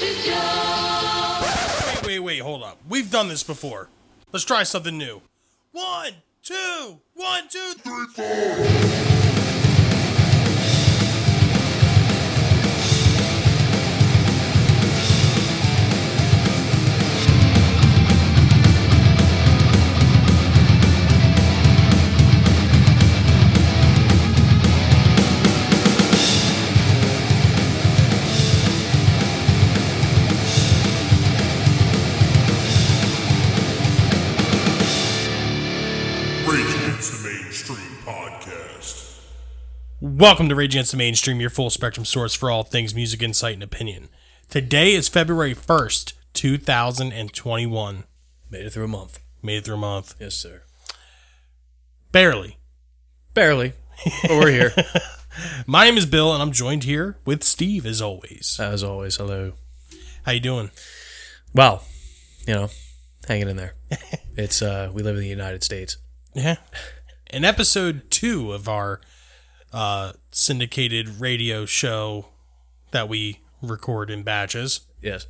Wait, wait, wait, hold up. We've done this before. Let's try something new. One, two, one, two, three. Rage Welcome to Rage Against the Mainstream, your full spectrum source for all things music, insight, and opinion. Today is February 1st, 2021. Made it through a month. Made it through a month. Yes, sir. Barely. Barely. But we're here. My name is Bill, and I'm joined here with Steve, as always. As always, hello. How you doing? Well, you know, hanging in there. It's uh we live in the United States. Yeah. In episode two of our uh, syndicated radio show that we record in batches. Yes.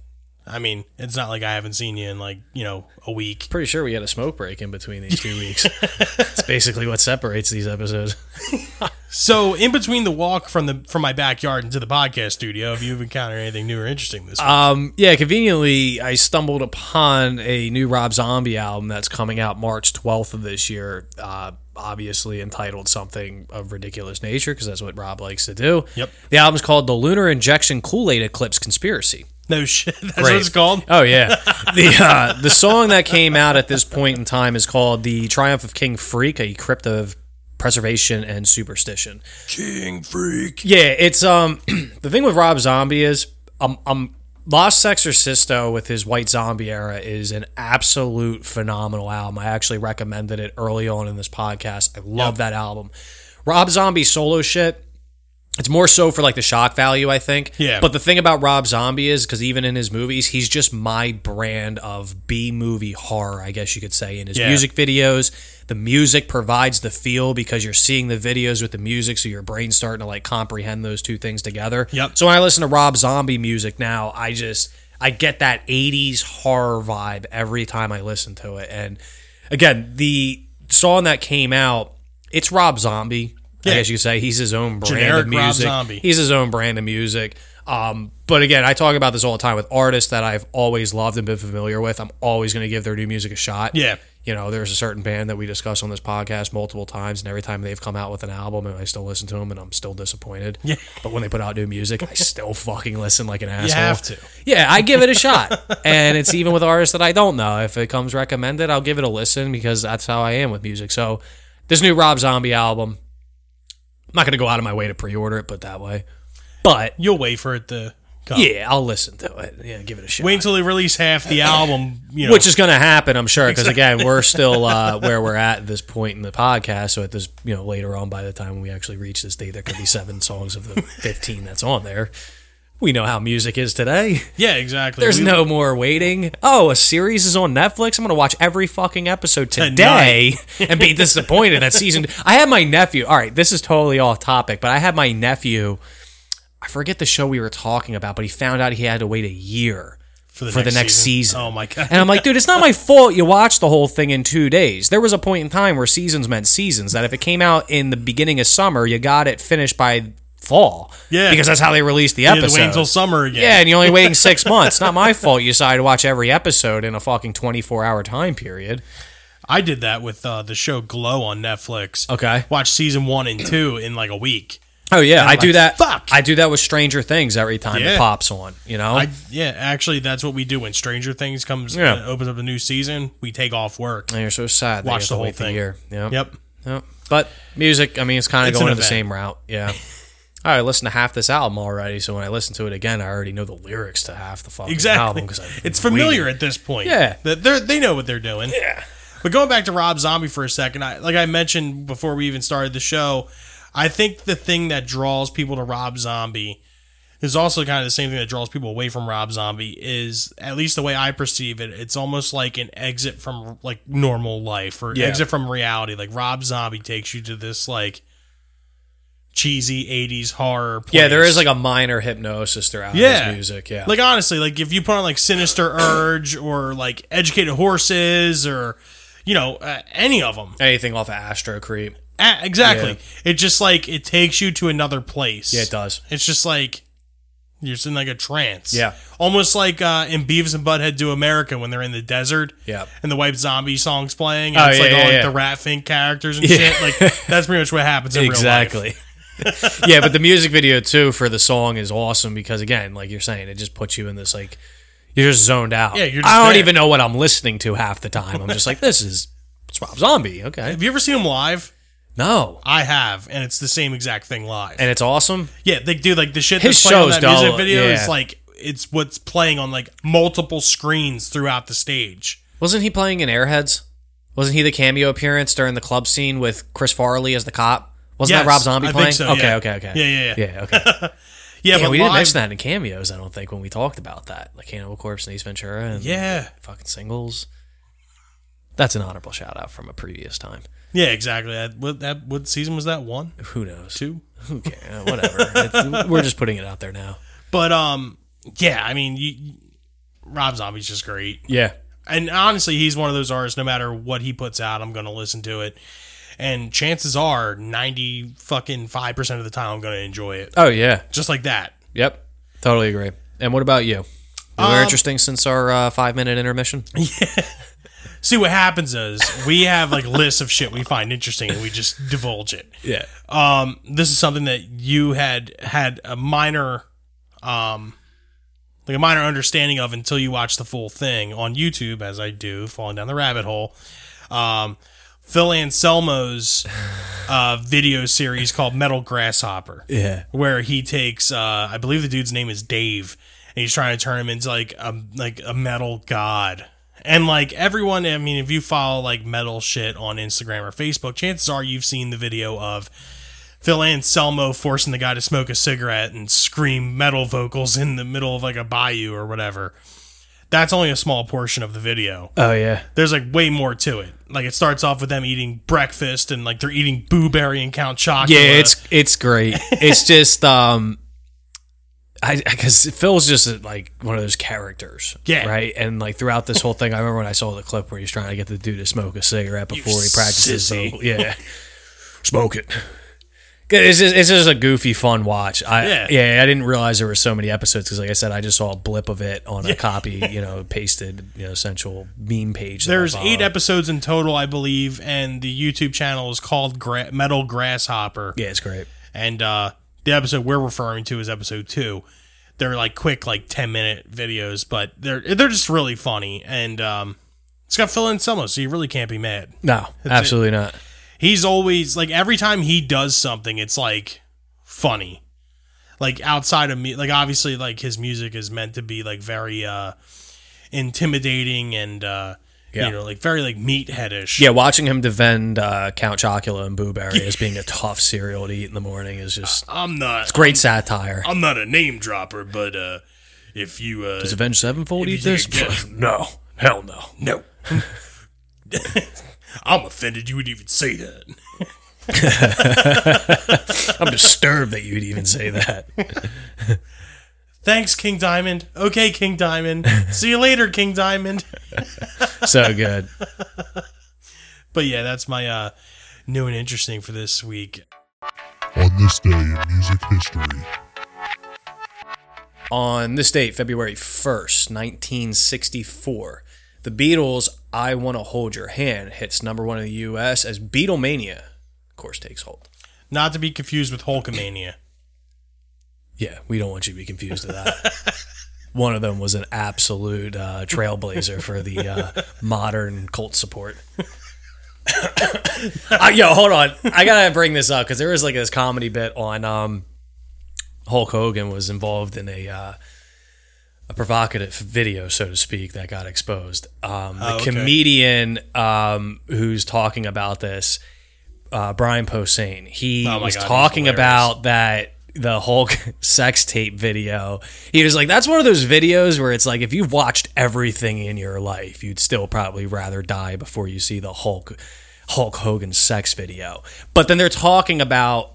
I mean, it's not like I haven't seen you in like, you know, a week. Pretty sure we had a smoke break in between these two weeks. It's basically what separates these episodes. So, in between the walk from the from my backyard into the podcast studio, have you encountered anything new or interesting this week? Um, yeah, conveniently, I stumbled upon a new Rob Zombie album that's coming out March 12th of this year. Uh, obviously entitled something of ridiculous nature because that's what Rob likes to do. Yep. The album's called The Lunar Injection Kool Aid Eclipse Conspiracy. no shit. That's what it's called? Oh yeah, the uh, the song that came out at this point in time is called "The Triumph of King Freak," a crypt of preservation and superstition. King Freak. Yeah, it's um the thing with Rob Zombie is um um La Sexorcisto with his White Zombie era is an absolute phenomenal album. I actually recommended it early on in this podcast. I love Yep. that album. Rob Zombie solo shit. It's more so for like the shock value, I think. Yeah. But the thing about Rob Zombie is because even in his movies, he's just my brand of B movie horror, I guess you could say. In his Yeah. music videos, the music provides the feel because you're seeing the videos with the music, so your brain's starting to like comprehend those two things together. Yep. So when I listen to Rob Zombie music now, I just I get that 80s horror vibe every time I listen to it. And again, the song that came out, it's Rob Zombie. I guess you could say he's his own brand Generic of music. He's his own brand of music. Um, but again, I talk about this all the time with artists that I've always loved and been familiar with. I'm always going to give their new music a shot. Yeah. You know, there's a certain band that we discuss on this podcast multiple times, and every time they've come out with an album, and I still listen to them, and I'm still disappointed. Yeah. But when they put out new music, I still fucking listen like an asshole. You have to. Yeah, I give it a shot. and it's even with artists that I don't know. If it comes recommended, I'll give it a listen because that's how I am with music. So this new Rob Zombie album, I'm not going to go out of my way to pre-order it, put that way. But You'll wait for it to come. yeah, I'll listen to it. Yeah, give it a shot. Wait until they release half the album, you know. Which is going to happen, I'm sure, because again, we're still uh, where we're at at this point in the podcast. So at this, you know, later on, by the time we actually reach this date, there could be seven songs of the 15 that's on there. We know how music is today. yeah, exactly. There's We- no more waiting. Oh, a series is on Netflix. I'm going to watch every fucking episode today and be disappointed that season. I had my nephew. All right, this is totally off topic, but I had my nephew. I forget the show we were talking about, but he found out he had to wait a year for the, for the next season. Oh my god. And I'm like, dude, it's not my fault you watched the whole thing in two days. There was a point in time where seasons meant seasons, that if it came out in the beginning of summer, you got it finished by fall. Yeah. Because that's how they released the you had to episode. wait until summer again. yeah, and you're only waiting six months. Not my fault you decided to watch every episode in a fucking 24 hour time period. I did that with uh, the show Glow on Netflix. Okay. Watched season one and two in like a week. Oh, yeah. I do that. fuck. I do that with Stranger Things every time Yeah. it pops on, you know? I yeah, actually, that's what we do when Stranger Things comes Yeah. uh, opens up a new season. We take off work. and you're so sad. Watch the whole thing. year. Yeah. Yep. Yep. But music, I mean, it's kind of going the same route. Yeah. I listened to half this album already, so when I listen to it again, I already know the lyrics to half the fucking Exactly. album because It's familiar at this point. Yeah. They're they know what they're doing. Yeah. But going back to Rob Zombie for a second, I, like I mentioned before we even started the show, I think the thing that draws people to Rob Zombie is also kind of the same thing that draws people away from Rob Zombie is at least the way I perceive it. It's almost like an exit from like normal life or Yeah. exit from reality. Like Rob Zombie takes you to this like cheesy '80s horror. Place. Yeah, there is like a minor hypnosis throughout yeah his music. Yeah, Like honestly, like if you put on like Sinister Urge or like Educated Horses or you know uh, any of them, anything off of Astro Creep. exactly. It just like it takes you to another place. Yeah, it does. It's just like you're just in like a trance. Yeah. almost like uh, in Beavis and Butthead Do America when they're in the desert. Yeah. and the White Zombie song's playing. And Oh, it's yeah, like yeah, all like the Rat Fink characters and Yeah. shit. Like that's pretty much what happens in real life. exactly. yeah, but the music video too for the song is awesome because again, like you're saying, it just puts you in this like you're just zoned out. Yeah, you're just I don't there. even know what I'm listening to half the time. I'm just like, this is it's Rob Zombie. Okay, Have you ever seen him live? no, I have, and it's the same exact thing live. and it's awesome. Yeah, they do like the shit His that's playing on show's that music video yeah. is like it's what's playing on like multiple screens throughout the stage. Wasn't he playing in Airheads? Wasn't he the cameo appearance during the club scene with Chris Farley as the cop? Wasn't Yes, that Rob Zombie I playing? so, okay, yeah. okay, okay. Yeah, yeah, yeah. yeah. Okay. Yeah, Yeah, but we didn't mention that in cameos. I don't think when we talked about that, like Cannibal Corpse and Ace Ventura and Yeah, fucking singles. That's an honorable shout out from a previous time. yeah, exactly. That what that what season was that? One, Who knows? two. Who cares? Whatever. It's- we're just putting it out there now. But um, yeah, I mean, you, you- Rob Zombie's just great, Yeah. and honestly, he's one of those artists. No matter what he puts out, I'm going to listen to it, and chances are, ninety fucking five percent of the time, I'm going to enjoy it, Oh yeah. just like that. Yep. Totally agree. And what about you? Um, More interesting since our uh, five minute intermission. Yeah. See what happens is we have like lists of shit we find interesting, and we just divulge it. Yeah. um, this is something that you had had a minor, um, like a minor understanding of until you watch the full thing on YouTube, as I do, falling down the rabbit hole. Um, Phil Anselmo's uh, video series called Metal Grasshopper, Yeah. where he takes, uh, I believe the dude's name is Dave, and he's trying to turn him into like a like a metal god. And like everyone, I mean, if you follow like metal shit on Instagram or Facebook, chances are you've seen the video of Phil Anselmo forcing the guy to smoke a cigarette and scream metal vocals in the middle of like a bayou or whatever. That's only a small portion of the video. Oh yeah. There's like way more to it. Like it starts off with them eating breakfast and like they're eating Booberry and Count Chocula. Yeah, it's it's great. it's just um I because Phil's just like one of those characters, Yeah. right. And like throughout this whole thing, I remember when I saw the clip where he's trying to get the dude to smoke a cigarette before he practices. yeah, smoke it. It's just, it's just a goofy, fun watch. I, Yeah. yeah, I didn't realize there were so many episodes because, like I said, I just saw a blip of it on a copy, you know, pasted, you know, essential meme page. There's eight episodes in total, I believe, and the YouTube channel is called Gra- Metal Grasshopper. Yeah, it's great. And uh, the episode we're referring to is episode two. They're like quick, like ten minute videos, but they're they're just really funny. And um, it's got Phil Anselmo, so you really can't be mad. No, absolutely not. He's always like every time he does something, it's like funny. Like outside of me, like obviously, like his music is meant to be like very uh intimidating and uh Yeah. you know like very like meatheadish. Yeah, watching him defend uh, Count Chocula and Booberry as being a tough cereal to eat in the morning is just I'm not It's great satire. I'm not a name dropper, but uh if you uh Does Avenged Sevenfold eat this? guess- no, hell no. no. I'm offended you would even say that. I'm disturbed that you'd even say that. Thanks, King Diamond. Okay, King Diamond. See you later, King Diamond. so good. But yeah, that's my uh new and interesting for this week. On this day in music history, On this date, February 1st, 1964, the Beatles' I Want to Hold Your Hand hits number one in the U.S. as Beatlemania, of course, takes hold. Not to be confused with Hulkamania. Yeah, we don't want you to be confused with that. One of them was an absolute uh, trailblazer for the uh, modern cult support. uh, yo, hold on. I gotta bring this up because there was like this comedy bit on um, Hulk Hogan was involved in a uh, a provocative video, so to speak, that got exposed. Um, the Oh, okay. comedian um, who's talking about this, uh, Brian Posehn, he Oh was God, talking about that the Hulk sex tape video. He was like, "That's one of those videos where it's like if you've watched everything in your life, you'd still probably rather die before you see the Hulk Hulk Hogan sex video." But then they're talking about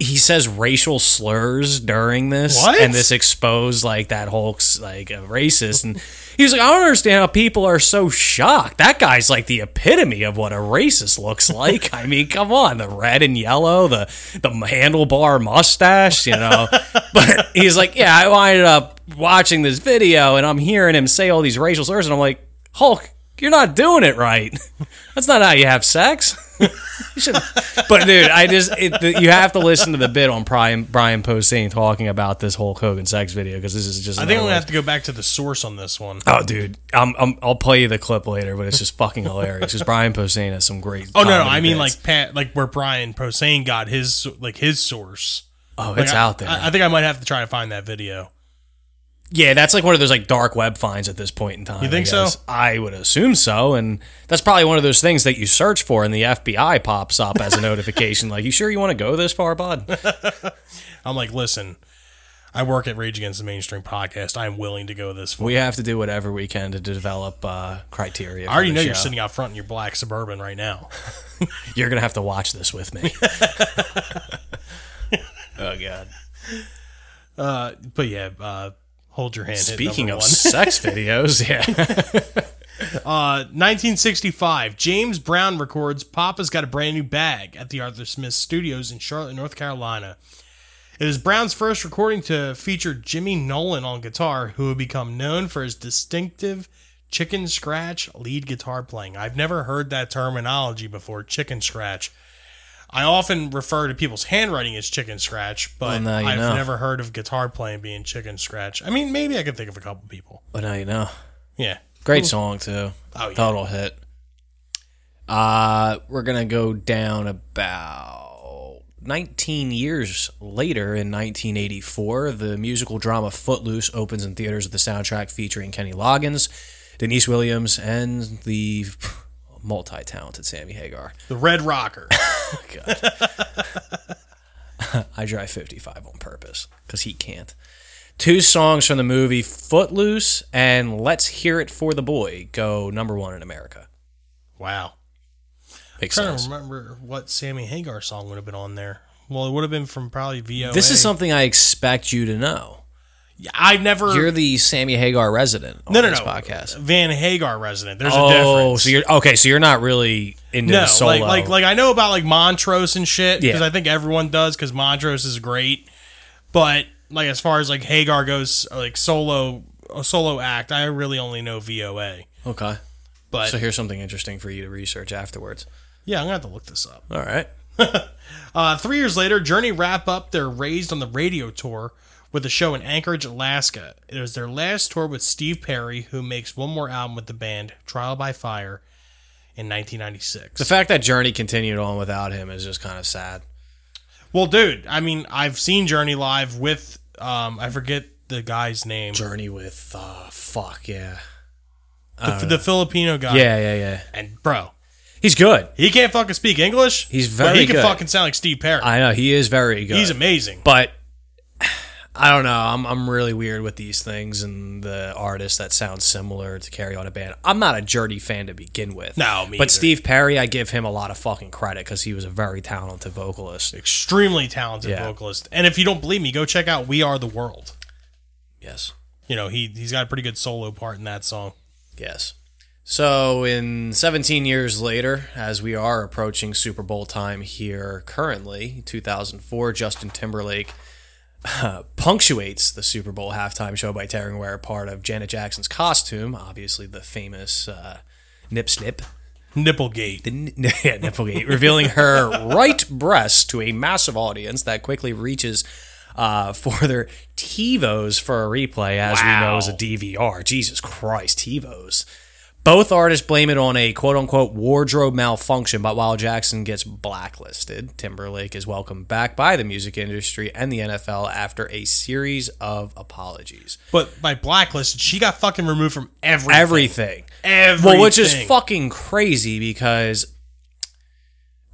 he says racial slurs during this, What? and this exposed like that Hulk's like a racist, and he was like, I don't understand how people are so shocked. That guy's like the epitome of what a racist looks like. I mean, come on, the red and yellow, the the handlebar mustache, you know. but he's like, yeah, I wound up watching this video, and I'm hearing him say all these racial slurs, and I'm like, Hulk, you're not doing it right. That's not how you have sex. But dude, I just it, the, you have to listen to the bit on Brian Brian Posehn talking about this Hulk Hogan sex video because this is just. I think I'm gonna have to go back to the source on this one. Oh, dude, I'm, I'm, I'll play you the clip later, but it's just fucking hilarious because Brian Posehn has some great. Oh no, no, I mean bits. like Pat, like where Brian Posehn got his like his source. oh, Like, it's I- out there. I, I think I might have to try to find that video. Yeah, that's like one of those like dark web finds at this point in time. You think I so? I would assume so, and that's probably one of those things that you search for, and the FBI pops up as a notification. Like, you sure you want to go this far, bud? I'm like, listen, I work at Rage Against the Mainstream podcast. I'm willing to go this far. We have to do whatever we can to develop uh, criteria. I already know the you're sitting out front in your black suburban right now. You're gonna have to watch this with me. oh god. Uh, but yeah, uh, hold your hand. Speaking of sex videos, yeah. Uh, 1965, James Brown records Papa's Got a Brand New Bag at the Arthur Smith Studios in Charlotte, North Carolina. It is Brown's first recording to feature Jimmy Nolan on guitar, who would become known for his distinctive chicken scratch lead guitar playing. I've never heard that terminology before, chicken scratch. I often refer to people's handwriting as chicken scratch, but Well, I've know. never heard of guitar playing being chicken scratch. I mean, maybe I could think of a couple people. But now you know. Yeah. Great song too. Oh, yeah. Total hit. Uh we're gonna go down about 19 years later in 1984. The musical drama Footloose opens in theaters with the soundtrack featuring Kenny Loggins, Deniece Williams, and the multi-talented Sammy Hagar. The Red Rocker. I drive 55 on purpose because he can't. Two songs from the movie Footloose and Let's Hear It for the Boy go number one in America. wow. Makes trying sense. to remember what Sammy Hagar song would have been on there. Well, it would have been from probably VOA. This is something I expect you to know. Yeah, I never. You're the Sammy Hagar resident on no, no, this no. podcast. Van Hagar resident. There's a Oh, difference. so you're okay. So you're not really into no, the solo. like like like I know about like Montrose and shit because Yeah. I think everyone does because Montrose is great. But like as far as like Hagar goes, like solo a solo act, I really only know VOA. okay. But So here's something interesting for you to research afterwards. yeah, I'm gonna have to look this up. All right. Uh, three years later, Journey wrap up their Raised on the Radio tour with a show in Anchorage, Alaska. It was their last tour with Steve Perry, who makes one more album with the band, Trial by Fire, in 1996. The fact that Journey continued on without him is just kind of sad. well, dude, I mean, I've seen Journey live with, um, I forget the guy's name, Journey with uh fuck yeah. the, the Filipino guy. Yeah, yeah, yeah. And, bro, He's good. he can't fucking speak English. He's but very he can good. fucking sound like Steve Perry. I know he is very good. He's amazing. but I don't know. I'm I'm really weird with these things and the artists that sound similar to carry on a band. I'm not a Journey fan to begin with. No, me But either. Steve Perry, I give him a lot of fucking credit because he was a very talented vocalist. Extremely talented Yeah. vocalist. And if you don't believe me, go check out We Are the World. Yes. You know, he, he's got a pretty good solo part in that song. Yes. So, in 17 years later, as we are approaching Super Bowl time here currently, 2004, Justin Timberlake uh, punctuates the Super Bowl halftime show by tearing away a part of Janet Jackson's costume, obviously the famous uh, nip snip, Nipplegate. the n- yeah, nipplegate, revealing her right breast to a massive audience that quickly reaches uh, for their TiVos for a replay, as we know is a DVR. Jesus Christ, TiVos. Both artists blame it on a quote unquote wardrobe malfunction, but while Jackson gets blacklisted, Timberlake is welcomed back by the music industry and the NFL after a series of apologies. But by blacklisted, she got fucking removed from everything. Everything. Everything. Well, which is fucking crazy because,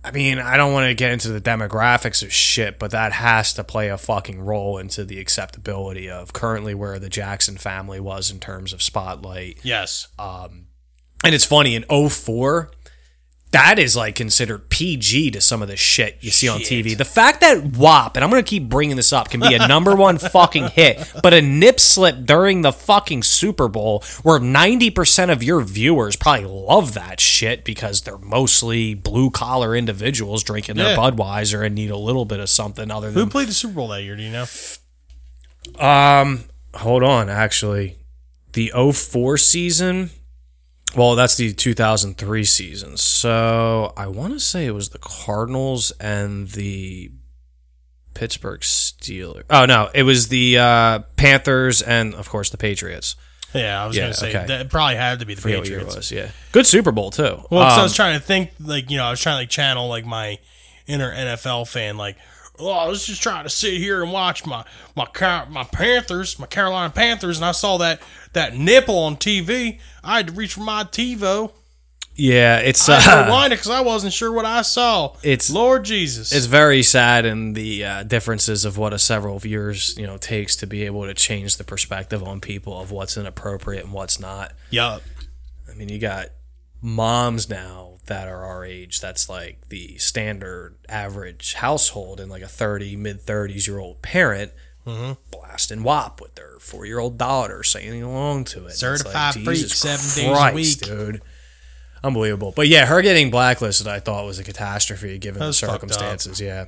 I mean, I don't want to get into the demographics of shit, but that has to play a fucking role into the acceptability of currently where the Jackson family was in terms of spotlight. Yes. Um, And it's funny, in 04, that is like considered PG to some of the shit you see on TV. The fact that WAP, and I'm going to keep bringing this up, can be a number one fucking hit, but a nip slip during the fucking Super Bowl where 90% of your viewers probably love that shit because they're mostly blue collar individuals drinking their Yeah. Budweiser and need a little bit of something other than. Who played the Super Bowl that year? Do you know? Um, hold on, actually. The 04 season. Well, that's the 2003 season. So I want to say it was the Cardinals and the Pittsburgh Steelers. Oh, no. It was the uh, Panthers and, of course, the Patriots. Yeah, I was Yeah, gonna say okay. that probably had to be the forget what year it Patriots. was. Yeah. Good Super Bowl, too. Well, 'cause I Um, was trying to think, like you know, I was trying to like channel like my inner NFL fan, like, oh, I was just trying to sit here and watch my my Car- my Panthers, my Carolina Panthers, and I saw that that nipple on TV. I had to reach for my TiVo. yeah, it's. I Uh, rewind it because I wasn't sure what I saw. It's- Lord Jesus. it's very sad in the uh, differences of what a several years you know takes to be able to change the perspective on people of what's inappropriate and what's not. yup. I mean, you got moms now that are our age. That's like the standard average household, and like a thirty, mid thirties year old parent Mm-hmm. blasting WAP with their four year old daughter, singing along to it. Certified freak, Jesus seven days a week. dude. Unbelievable. But yeah, her getting blacklisted, I thought was a catastrophe given the circumstances. Yeah.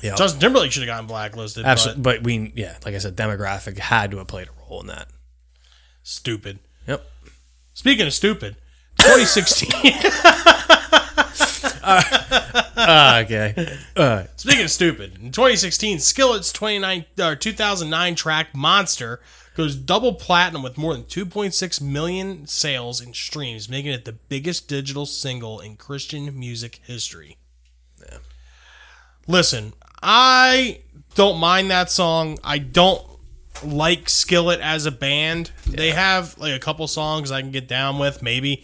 Yeah. Justin Timberlake should have gotten blacklisted. Absolutely. But But we, yeah, like I said, demographic had to have played a role in that. stupid. Yep. Speaking of stupid, 2016. Ah, okay. Uh, Speaking of stupid, in 2016, Skillet's 29 or 2009 track "Monster" goes double platinum with more than 2.6 million sales and streams, making it the biggest digital single in Christian music history. Listen, I don't mind that song. I don't like Skillet as a band. They have like a couple songs I can get down with, maybe.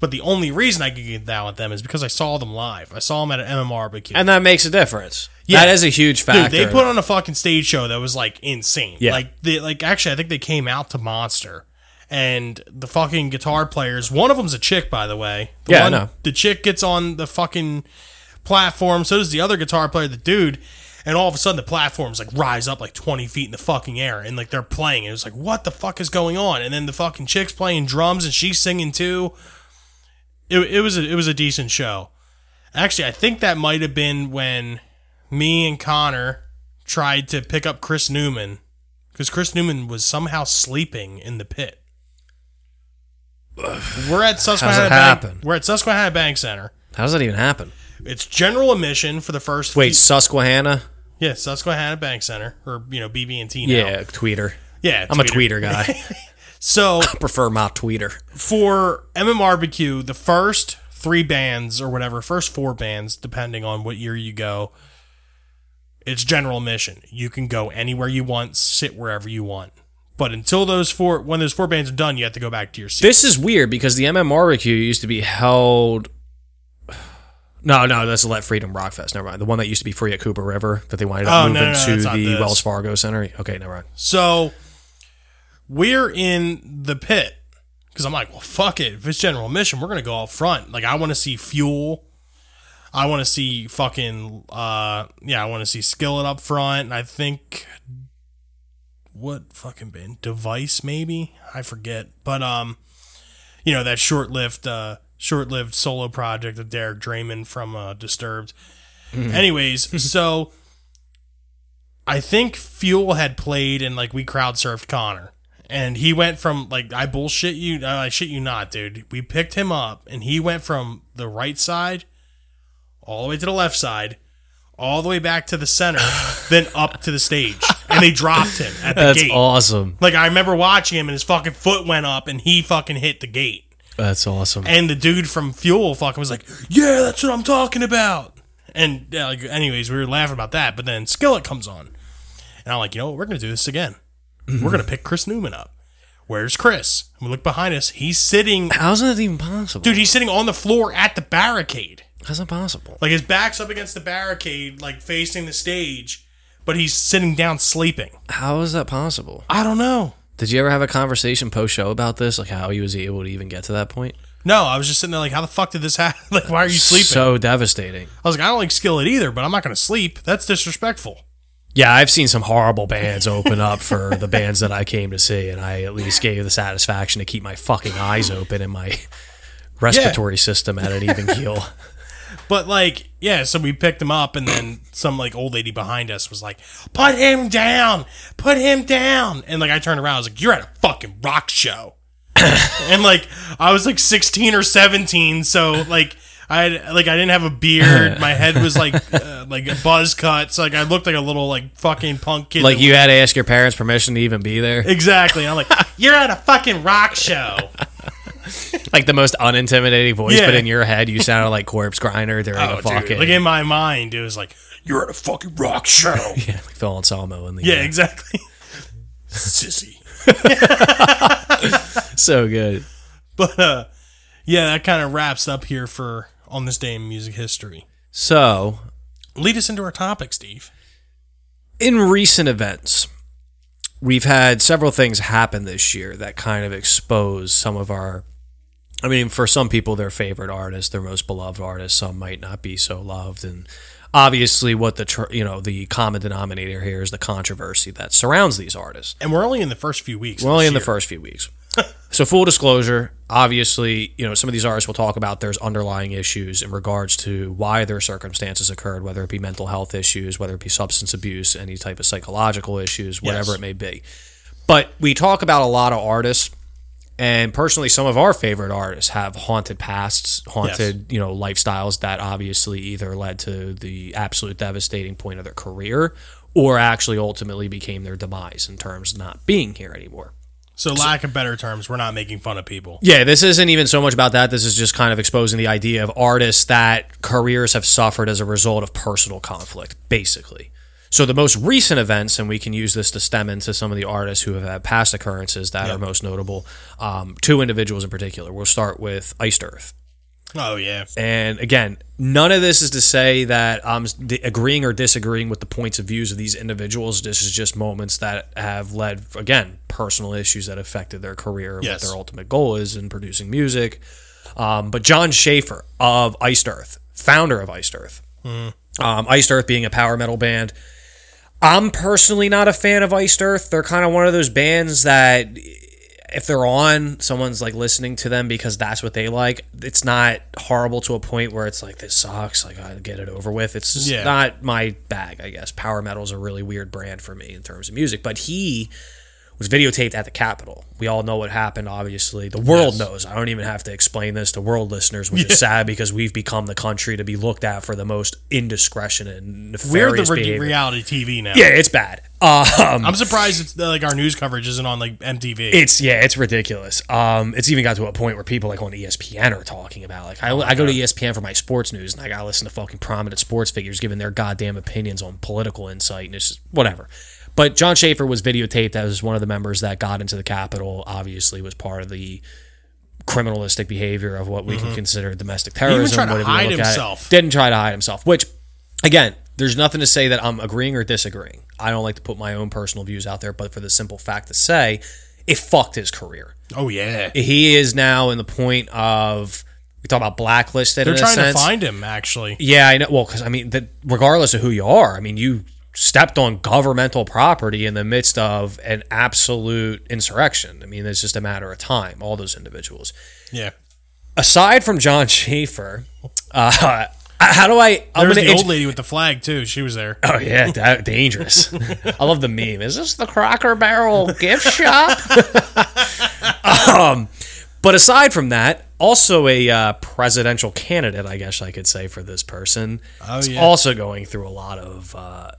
But the only reason I could get down with them is because I saw them live. I saw them at an MM barbecue. and that makes a difference. Yeah. That is a huge factor. Dude, they put on a fucking stage show that was like insane. Yeah. Like they like actually I think they came out to Monster. And the fucking guitar players, one of them's a chick, by the way. The Yeah, I know. The chick gets on the fucking platform. So does the other guitar player, the dude. And all of a sudden, the platforms like rise up like twenty feet in the fucking air, and like they're playing. It was like, what the fuck is going on? And then the fucking chick's playing drums, and she's singing too. It, it was a, it was a decent show. Actually, I think that might have been when me and Connor tried to pick up Chris Newman because Chris Newman was somehow sleeping in the pit. We're at Susquehanna Bank. We're at Susquehanna Bank Center. How does that even happen? It's general admission for the first. Wait, few- Susquehanna? yeah, Susquehanna Bank Center or you know BB and T. Now. Yeah, tweeter. yeah. I'm a tweeter guy. So I Prefer my tweeter. for MMRBQ, the first three bands or whatever, first four bands, depending on what year you go, it's general admission. You can go anywhere you want, sit wherever you want. But until those four, when those four bands are done, you have to go back to your seat. This is weird because the MMRBQ used to be held. No, no, that's the Let Freedom Rock Fest. Never mind. The one that used to be free at Cooper River that they wanted to Oh, move no, no, into the. Wells Fargo Center. Okay, never mind. So we're in the pit because I'm like, well, fuck it. If it's general mission, we're gonna go up front. Like, I want to see Fuel. I want to see fucking uh yeah, I want to see Skillet up front, and I think what fucking band Device maybe I forget, but um, you know that short-lived uh short-lived solo project of Derek Draiman from uh, Disturbed. Anyways, so I think Fuel had played and like we crowd surfed Connor. And he went from like I bullshit you, I shit you not, dude. We picked him up and he went from the right side all the way to the left side, all the way back to the center, then up to the stage. And they dropped him at the That's gate. awesome. Like I remember watching him and his fucking foot went up and he fucking hit the gate. That's awesome. And the dude from Fuel fucking was like, "Yeah, that's what I'm talking about." And yeah, like, anyways, we were laughing about that. But then Skillet comes on, and I'm like, "You know what? We're gonna do this again. We're gonna pick Chris Newman up. Where's Chris?" And we look behind us. He's sitting, How's that even possible? dude. He's sitting on the floor at the barricade. How's that possible? Like his back's up against the barricade, like facing the stage, but he's sitting down sleeping. How is that possible? I don't know. Did you ever have a conversation post show about this? Like how he was able to even get to that point? No, I was just sitting there like, how the fuck did this happen? Like, why are you sleeping? So devastating. I was like, I don't like Skillet either, but I'm not going to sleep. That's disrespectful. Yeah, I've seen some horrible bands open up for the bands that I came to see, and I at least gave the satisfaction to keep my fucking eyes open and my respiratory system at an even keel. But like, yeah, so we picked him up, and then some like old lady behind us was like, "Put him down, put him down," and like I turned around, I was like, "You're at a fucking rock show," and like I was like 16 or 17, so like. I had, like I didn't have a beard. My head was like uh, like a buzz cut, so like I looked like a little like fucking punk kid. Like you had to ask your parents permission to even be there. Exactly. I'm like, you're at a fucking rock show. Like the most unintimidating voice, Yeah. but in your head you sounded like corpse grinder during Oh, a fucking dude. Like in my mind, it was like, you're at a fucking rock show. yeah, like Phil Anselmo in the yeah, uh, exactly. Sissy. so good. But uh, yeah, that kind of wraps up here for on this day in music history. So Lead us into our topic, Steve. in recent events, we've had several things happen this year that kind of expose some of our. I mean, for some people, their favorite artists, their most beloved artists, some might not be so loved, and obviously, what the tr- you know the common denominator here is the controversy that surrounds these artists. And we're only in the first few weeks. We're only in the first few weeks. so full disclosure, obviously, you know, some of these artists will talk about there's underlying issues in regards to why their circumstances occurred, whether it be mental health issues, whether it be substance abuse, any type of psychological issues, whatever Yes. it may be. But we talk about a lot of artists and personally some of our favorite artists have haunted pasts, haunted, you know, lifestyles that obviously either led to the absolute devastating point of their career or actually ultimately became their demise in terms of not being here anymore. So, lack of better terms, we're not making fun of people. Yeah, this isn't even so much about that. This is just kind of exposing the idea of artists that careers have suffered as a result of personal conflict, basically. So the most recent events, and we can use this to stem into some of the artists who have had past occurrences that are most notable. Um, two individuals in particular. We'll start with Iced Earth. Oh yeah, And again, none of this is to say that I'm agreeing or disagreeing with the points of views of these individuals. This is just moments that have led, again, personal issues that affected their career, and Yes. what their ultimate goal is in producing music. Um, but Jon Schaffer of Iced Earth, founder of Iced Earth, um, Iced Earth being a power metal band. I'm personally not a fan of Iced Earth. They're kind of one of those bands that if they're on, someone's like listening to them because that's what they like. It's not horrible to a point where it's like this sucks. Like I get it over with. It's just Yeah. not my bag. I guess power metal is a really weird brand for me in terms of music. But he was videotaped at the Capitol. We all know what happened. Obviously, the world Yes. knows. I don't even have to explain this to world listeners, which is sad because we've become the country to be looked at for the most indiscretion and nefarious we're the re- reality TV now. Yeah, it's bad. Um, I'm surprised it's like our news coverage isn't on like MTV. It's yeah, it's ridiculous. Um, it's even got to a point where people like on ESPN are talking about like I, I go to ESPN for my sports news and I gotta listen to fucking prominent sports figures giving their goddamn opinions on political insight and it's just whatever. But Jon Schaffer was videotaped as one of the members that got into the Capitol. Obviously, was part of the criminalistic behavior of what we can mm-hmm. consider domestic terrorism. tried to whatever you hide look at himself. Didn't try to hide himself. Which, again, there's nothing to say that I'm agreeing or disagreeing. I don't like to put my own personal views out there, but for the simple fact to say, it fucked his career. oh yeah, He is now in the point of we talk about blacklisted. they're in a trying to find him actually. Yeah, I know. Well, because I mean, that regardless of who you are, I mean, you stepped on governmental property in the midst of an absolute insurrection. I mean, it's just a matter of time. All those individuals. Yeah, Aside from Jon Schaffer, uh, how do I? I'm there gonna the int- old lady with the flag too. She was there. Oh yeah, da- dangerous. I love the meme. Is this the Cracker Barrel gift shop? um, but aside from that, also a uh, presidential candidate, I guess I could say for this person. Oh, yeah. also going through a lot of. Uh,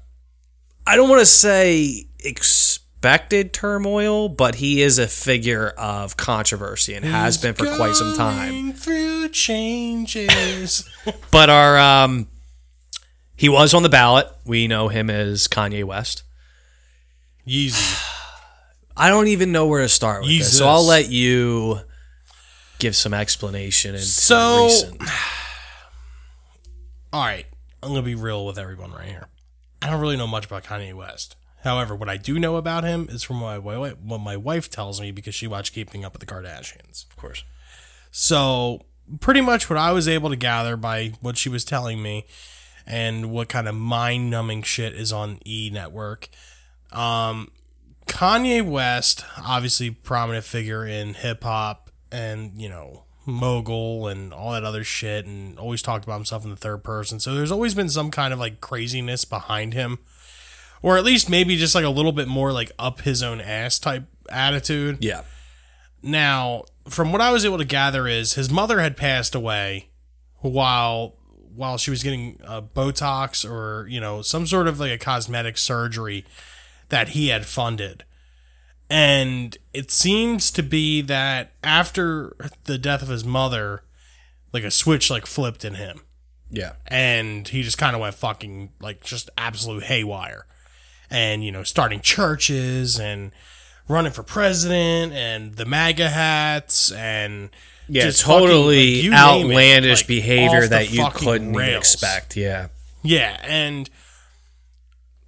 I don't want to say expected turmoil, but he is a figure of controversy and has been for quite some time. Through changes. But our um, he was on the ballot. We know him as Kanye West. Yeezy. I don't even know where to start with this, so I'll let you give some explanation. And So- recent. All right, I'm gonna be real with everyone right here. I don't really know much about Kanye West. However, what I do know about him is from what my wife, what my wife tells me because she watched Keeping Up with the Kardashians. of course, So, pretty much what I was able to gather by what she was telling me and what kind of mind numbing shit is on E Network. Um, Kanye West, obviously prominent figure in hip hop and, you know, mogul and all that other shit and always talked about himself in the third person. So there's always been some kind of like craziness behind him. Or at least maybe just like a little bit more like up his own ass type attitude. Yeah. Now, from what I was able to gather is his mother had passed away while while she was getting uh, Botox or you know some sort of like a cosmetic surgery that he had funded. And it seems to be that after the death of his mother, like a switch like flipped in him Yeah. and he just kind of went fucking like just absolute haywire and you know starting churches and running for president and the maga hats and Yeah, just fucking, totally like, name it, outlandish like, behavior that you couldn't rails. expect. Yeah. yeah and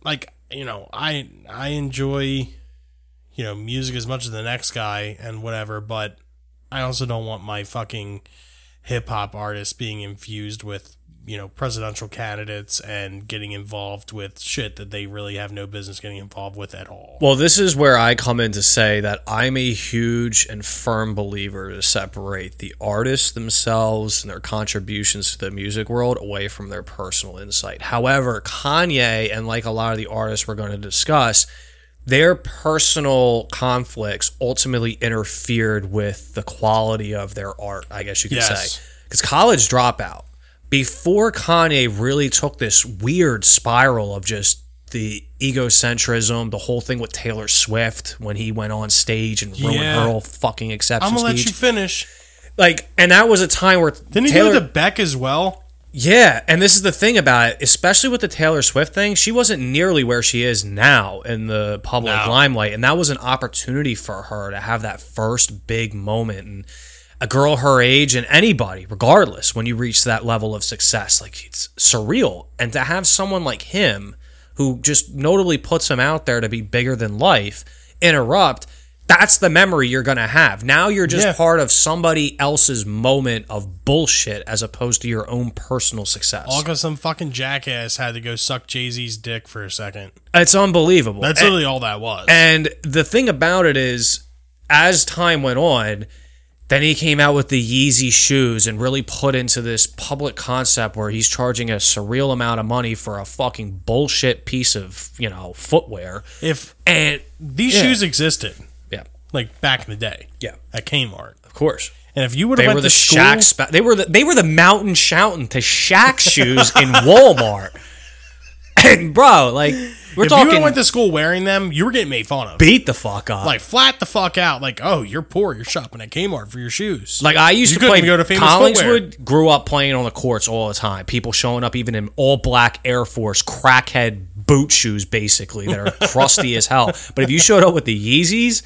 like you know i i enjoy you know music as much as the next guy and whatever but i also don't want my fucking hip-hop artists being infused with you know presidential candidates and getting involved with shit that they really have no business getting involved with at all Well, this is where I come in to say that I'm a huge and firm believer to separate the artists themselves and their contributions to the music world away from their personal insight. However, Kanye and like a lot of the artists we're going to discuss, their personal conflicts ultimately interfered with the quality of their art, I guess you could Yes. say. Because college dropout, before Kanye really took this weird spiral of just the egocentrism, the whole thing with Taylor Swift when he went on stage and ruined Yeah. her whole fucking acceptance. i'm gonna let you finish like, and that was a time where didn't he Taylor, do the beck as well yeah, and this is the thing about it, especially with the Taylor Swift thing, she wasn't nearly where she is now in the public No. limelight, and that was an opportunity for her to have that first big moment. And a girl her age and anybody, regardless, when you reach that level of success, like it's surreal. And to have someone like him, who just notably puts him out there to be bigger than life, interrupt. That's the memory you're going to have. Now you're just Yeah. part of somebody else's moment of bullshit as opposed to your own personal success. all because some fucking jackass had to go suck jay-z's dick for a second It's unbelievable. that's And- literally all that was And the thing about it is, as time went on, then he came out with the Yeezy shoes and really put into this public concept where he's charging a surreal amount of money for a fucking bullshit piece of, you know, footwear. if And these Yeah. shoes existed like back in the day yeah, at Kmart. of course. And if you would have went were the to school, Shaq spa- they were the they were the mountain shouting to Shaq shoes in Walmart. And bro, like we're if you talking have went to school wearing them, you were getting made fun of. beat the fuck up. like flat the fuck out. Like, oh, you're poor. You're shopping at Kmart for your shoes. Like I used You to play go to Famous Collingswood, grew up playing on the courts all the time. People showing up even in all black Air Force crackhead boot shoes, basically that are crusty as hell. But if you showed up with the Yeezys,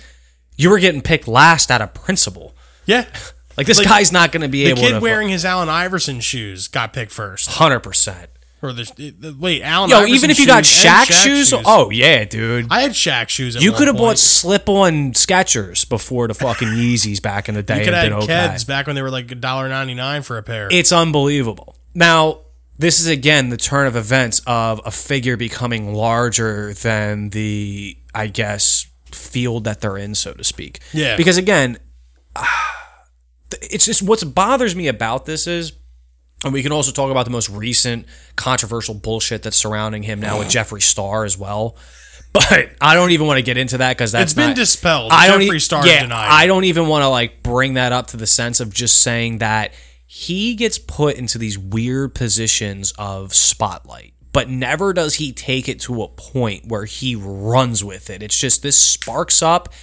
you were getting picked last out of principle. yeah, Like this Like, guy's not going to be the able The kid to. wearing his Allen Iverson shoes got picked first. hundred percent. Or the, the wait, Allen. Yo, Iverson even if you got shoes and Shaq, shoes, oh yeah, dude. I had Shaq shoes. At You could have bought slip-on Skechers before the fucking Yeezys back in the day. You could have been had okay. Keds back when they were like $1.99 for a pair. It's unbelievable. Now, this is again the turn of events of a figure becoming larger than the, I guess, field that they're in, so to speak. Yeah. Because again, it's just what bothers me about this is, and we can also talk about the most recent controversial bullshit that's surrounding him now with Jeffree Star as well. But I don't even want to get into that because that's It's been not- dispelled. I don't Jeffree e- Star yeah, denied I don't even want to like bring that up to the sense of just saying that he gets put into these weird positions of spotlight, but never does he take it to a point where he runs with it. It's just this sparks up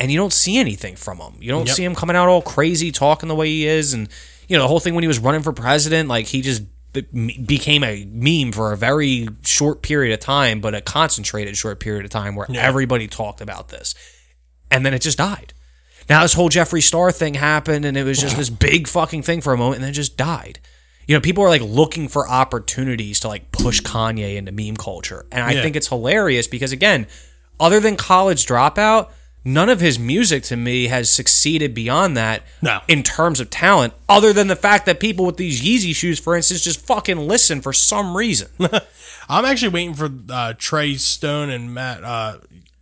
and you don't see anything from him. You don't Yep. see him coming out all crazy talking the way he is and you know the whole thing when he was running for president like he just became a meme for a very short period of time but a concentrated short period of time where everybody talked about this and then it just died. Now this whole Jeffree Star thing happened, and it was just this big fucking thing for a moment, and then it just died. You know, people are like looking for opportunities to like push Kanye into meme culture, and I Yeah. think it's hilarious because again, other than college dropout, none of his music to me has succeeded beyond that No. in terms of talent, other than the fact that people with these Yeezy shoes, for instance, just fucking listen for some reason. I'm actually waiting for uh, Trey Stone and Matt. Uh,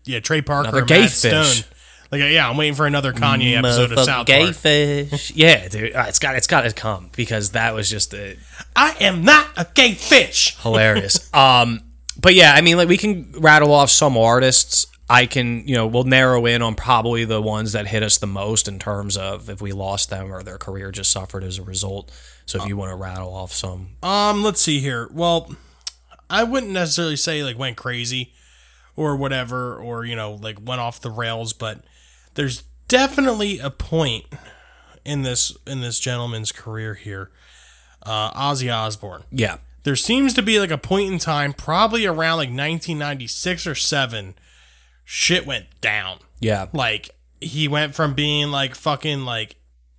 yeah, Trey Parker Another and Matt fish. Stone. Like, uh, yeah, I'm waiting for another Kanye episode of South gay Park. fish. yeah, dude, uh, it's got it's got to come because that was just a, I am not a gay fish. hilarious. um, but yeah, I mean, like we can rattle off some artists. I can, you know, we'll narrow in on probably the ones that hit us the most in terms of if we lost them or their career just suffered as a result. So if you want to rattle off some, Um, let's see here. Well, I wouldn't necessarily say like went crazy or whatever, or you know, like went off the rails, but there's definitely a point in this in this gentleman's career here. Uh, Ozzy Osbourne. yeah, There seems to be like a point in time, probably around like 1996 or seven, shit went down. yeah, Like he went from being like fucking like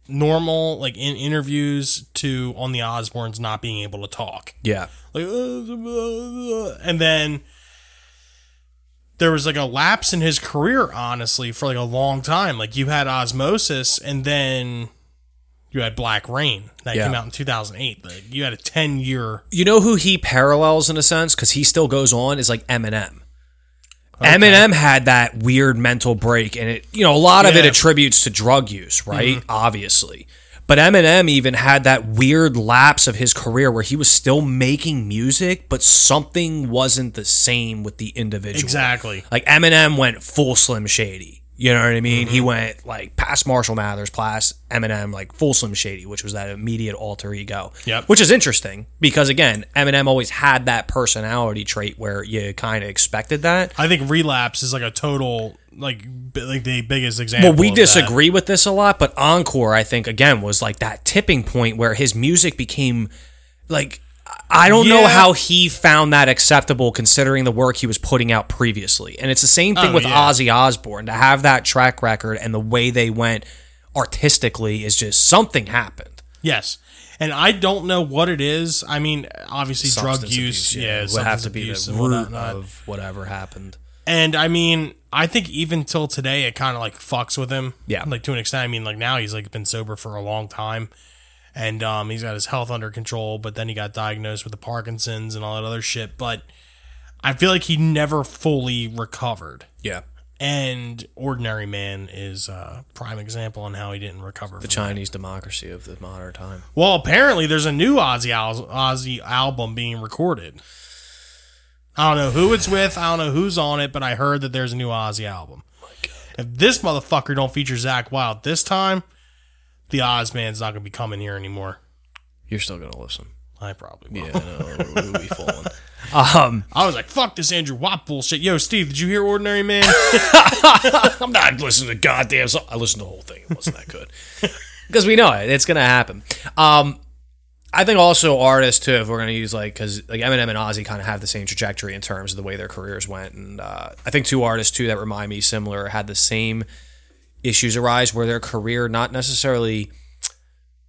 normal like in interviews to on the Osbournes not being able to talk yeah, like uh, and then there was like a lapse in his career honestly for like a long time. Like you had Ozzmosis and then you had black rain that Yeah. came out in 2008 like you had a 10 year You know who he parallels in a sense? Because he still goes on is like Eminem. Eminem had that weird mental break, and it you know a lot of it attributes to drug use, right? Mm-hmm. Obviously, but Eminem even had that weird lapse of his career where he was still making music, but something wasn't the same with the individual. exactly Like Eminem went full Slim Shady. You know what I mean? He mm-hmm. went like past Marshall Mathers, past Eminem, like full Slim Shady, which was that immediate alter ego. Yep. Which is interesting because again, Eminem always had that personality trait where you kind of expected that. i think relapse is like a total like like the biggest example Well, we of that. disagree with this a lot, but Encore, I think, again, was like that tipping point where his music became like. I don't know how he found that acceptable considering the work he was putting out previously. And it's the same thing Oh, with yeah. Ozzy Osbourne. To have that track record and the way they went artistically is just something happened. yes and i don't know what it is i mean obviously drug Substance use abuse, yeah, It would have to be the root of whatever happened. And I mean, I think even till today, it kind of like fucks with him. Yeah. Like to an extent. I mean, like now he's like been sober for a long time, and um, he's got his health under control. But then he got diagnosed with the Parkinson's and all that other shit. But I feel like he never fully recovered. Yeah. And Ordinary Man is a prime example on how he didn't recover. The from that. Chinese democracy of the modern time. Well, apparently there's a new Ozzy al- Ozzy album being recorded. I don't know who it's with. I don't know who's on it, but I heard that there's a new Ozzy album. If this motherfucker don't feature Zakk Wylde this time, the Ozman's not gonna be coming here anymore. You're still going to listen. I probably will. Yeah, no, we'll be falling. Um, I was like, "Fuck this Andrew Watt bullshit." Yo, Steve, did you hear Ordinary Man? I'm not listening to goddamn song. I listened to the whole thing. It wasn't that good. Because we know it. It's going to happen. Um, I think also artists, too, if we're going to use like, because like Eminem and Ozzy kind of have the same trajectory in terms of the way their careers went. And uh, I think two artists, too, that remind me similar had the same issues arise where their career not necessarily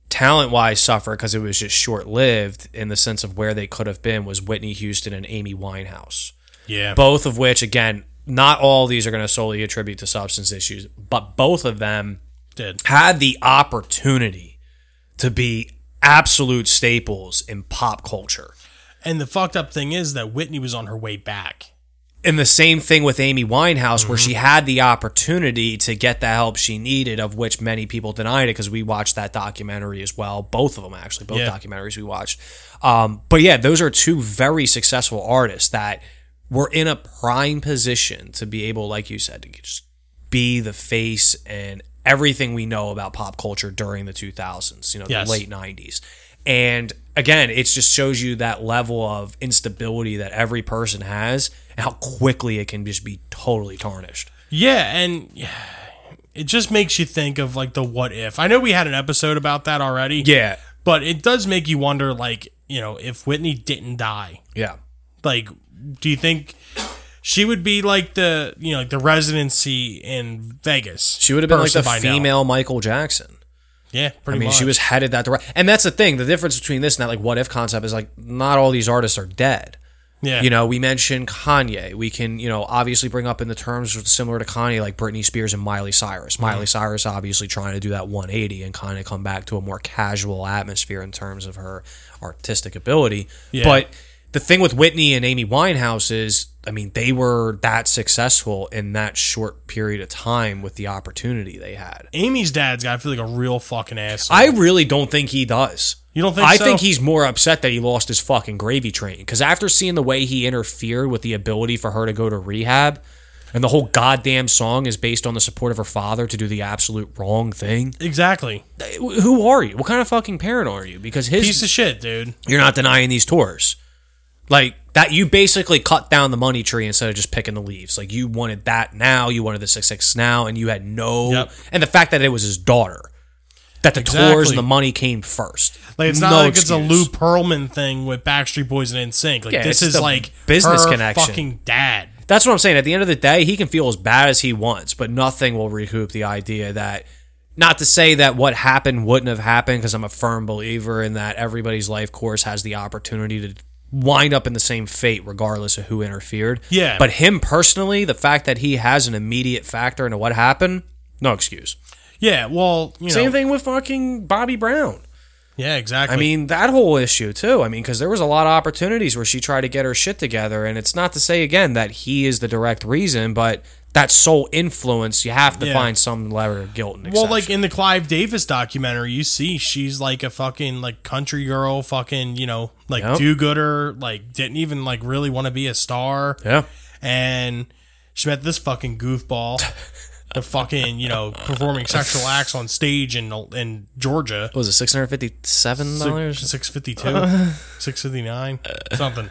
talent wise suffered because it was just short lived in the sense of where they could have been was Whitney Houston and Amy Winehouse yeah, both of which again not all these are going to solely attribute to substance issues but both of them did. had the opportunity to be absolute staples in pop culture And the fucked up thing is that Whitney was on her way back. and the same thing with Amy Winehouse, where she had the opportunity to get the help she needed, of which many people denied it because we watched that documentary as well. Both of them, actually, both Yeah. documentaries we watched. Um, but yeah, those are two very successful artists that were in a prime position to be able, like you said, to just be the face and everything we know about pop culture during the 2000s, you know, Yes. the late 90s. And again, it just shows you that level of instability that every person has and how quickly it can just be totally tarnished. Yeah, and it just makes you think of like the what if. I know we had an episode about that already. Yeah. But it does make you wonder, like, you know, if Whitney didn't die, Yeah. like, do you think she would be like the, you know, like the residency in Vegas? She would have been like the by now? female Michael Jackson. Yeah, pretty I mean, much. she was headed that direction. And that's the thing. The difference between this and that like what if concept is like not all these artists are dead. Yeah. You know, we mentioned Kanye. We can, you know, obviously bring up in the terms similar to Kanye, like Britney Spears and Miley Cyrus. Mm-hmm. Miley Cyrus obviously trying to do that 180 and kind of come back to a more casual atmosphere in terms of her artistic ability. Yeah. But the thing with Whitney and Amy Winehouse is, I mean, they were that successful in that short period of time with the opportunity they had. Amy's dad's got to feel like a real fucking ass. I really don't think he does. You don't think I so? think he's more upset that he lost his fucking gravy train. Because after seeing the way he interfered with the ability for her to go to rehab, and the whole goddamn song is based on the support of her father to do the absolute wrong thing. exactly Who are you? What kind of fucking parent are you? Because his piece of shit, dude. you're not denying these tours. Like that, you basically cut down the money tree instead of just picking the leaves. Like you wanted that now, you wanted the six six now, and you had no. Yep. And the fact that it was his daughter, that the tours and the money came first. Like it's not No like it's a. Lou Pearlman thing with Backstreet Boys and NSYNC. Like Yeah, this is like business connection. Fucking dad. That's what I'm saying. At the end of the day, he can feel as bad as he wants, but nothing will recoup the idea that. Not to say that what happened wouldn't have happened, because I'm a firm believer in that everybody's life course has the opportunity to wind up in the same fate, regardless of who interfered. Yeah. But him personally, the fact that he has an immediate factor into what happened, no excuse. Yeah. Well, you Same know. thing with fucking Bobby Brown. Yeah. Exactly. I mean, that whole issue too. I mean, because there was a lot of opportunities where she tried to get her shit together, and it's not to say again that he is the direct reason, but that sole influence, you have to Yeah. find some level of guilt and Well, like in the Clive Davis documentary, you see she's like a fucking like country girl, fucking you know like Yep. do gooder, like didn't even like really want to be a star, yeah, and she met this fucking goofball, the fucking you know performing sexual acts on stage in in Georgia. what was it six hundred fifty-seven dollars? Six fifty two, six fifty nine, something.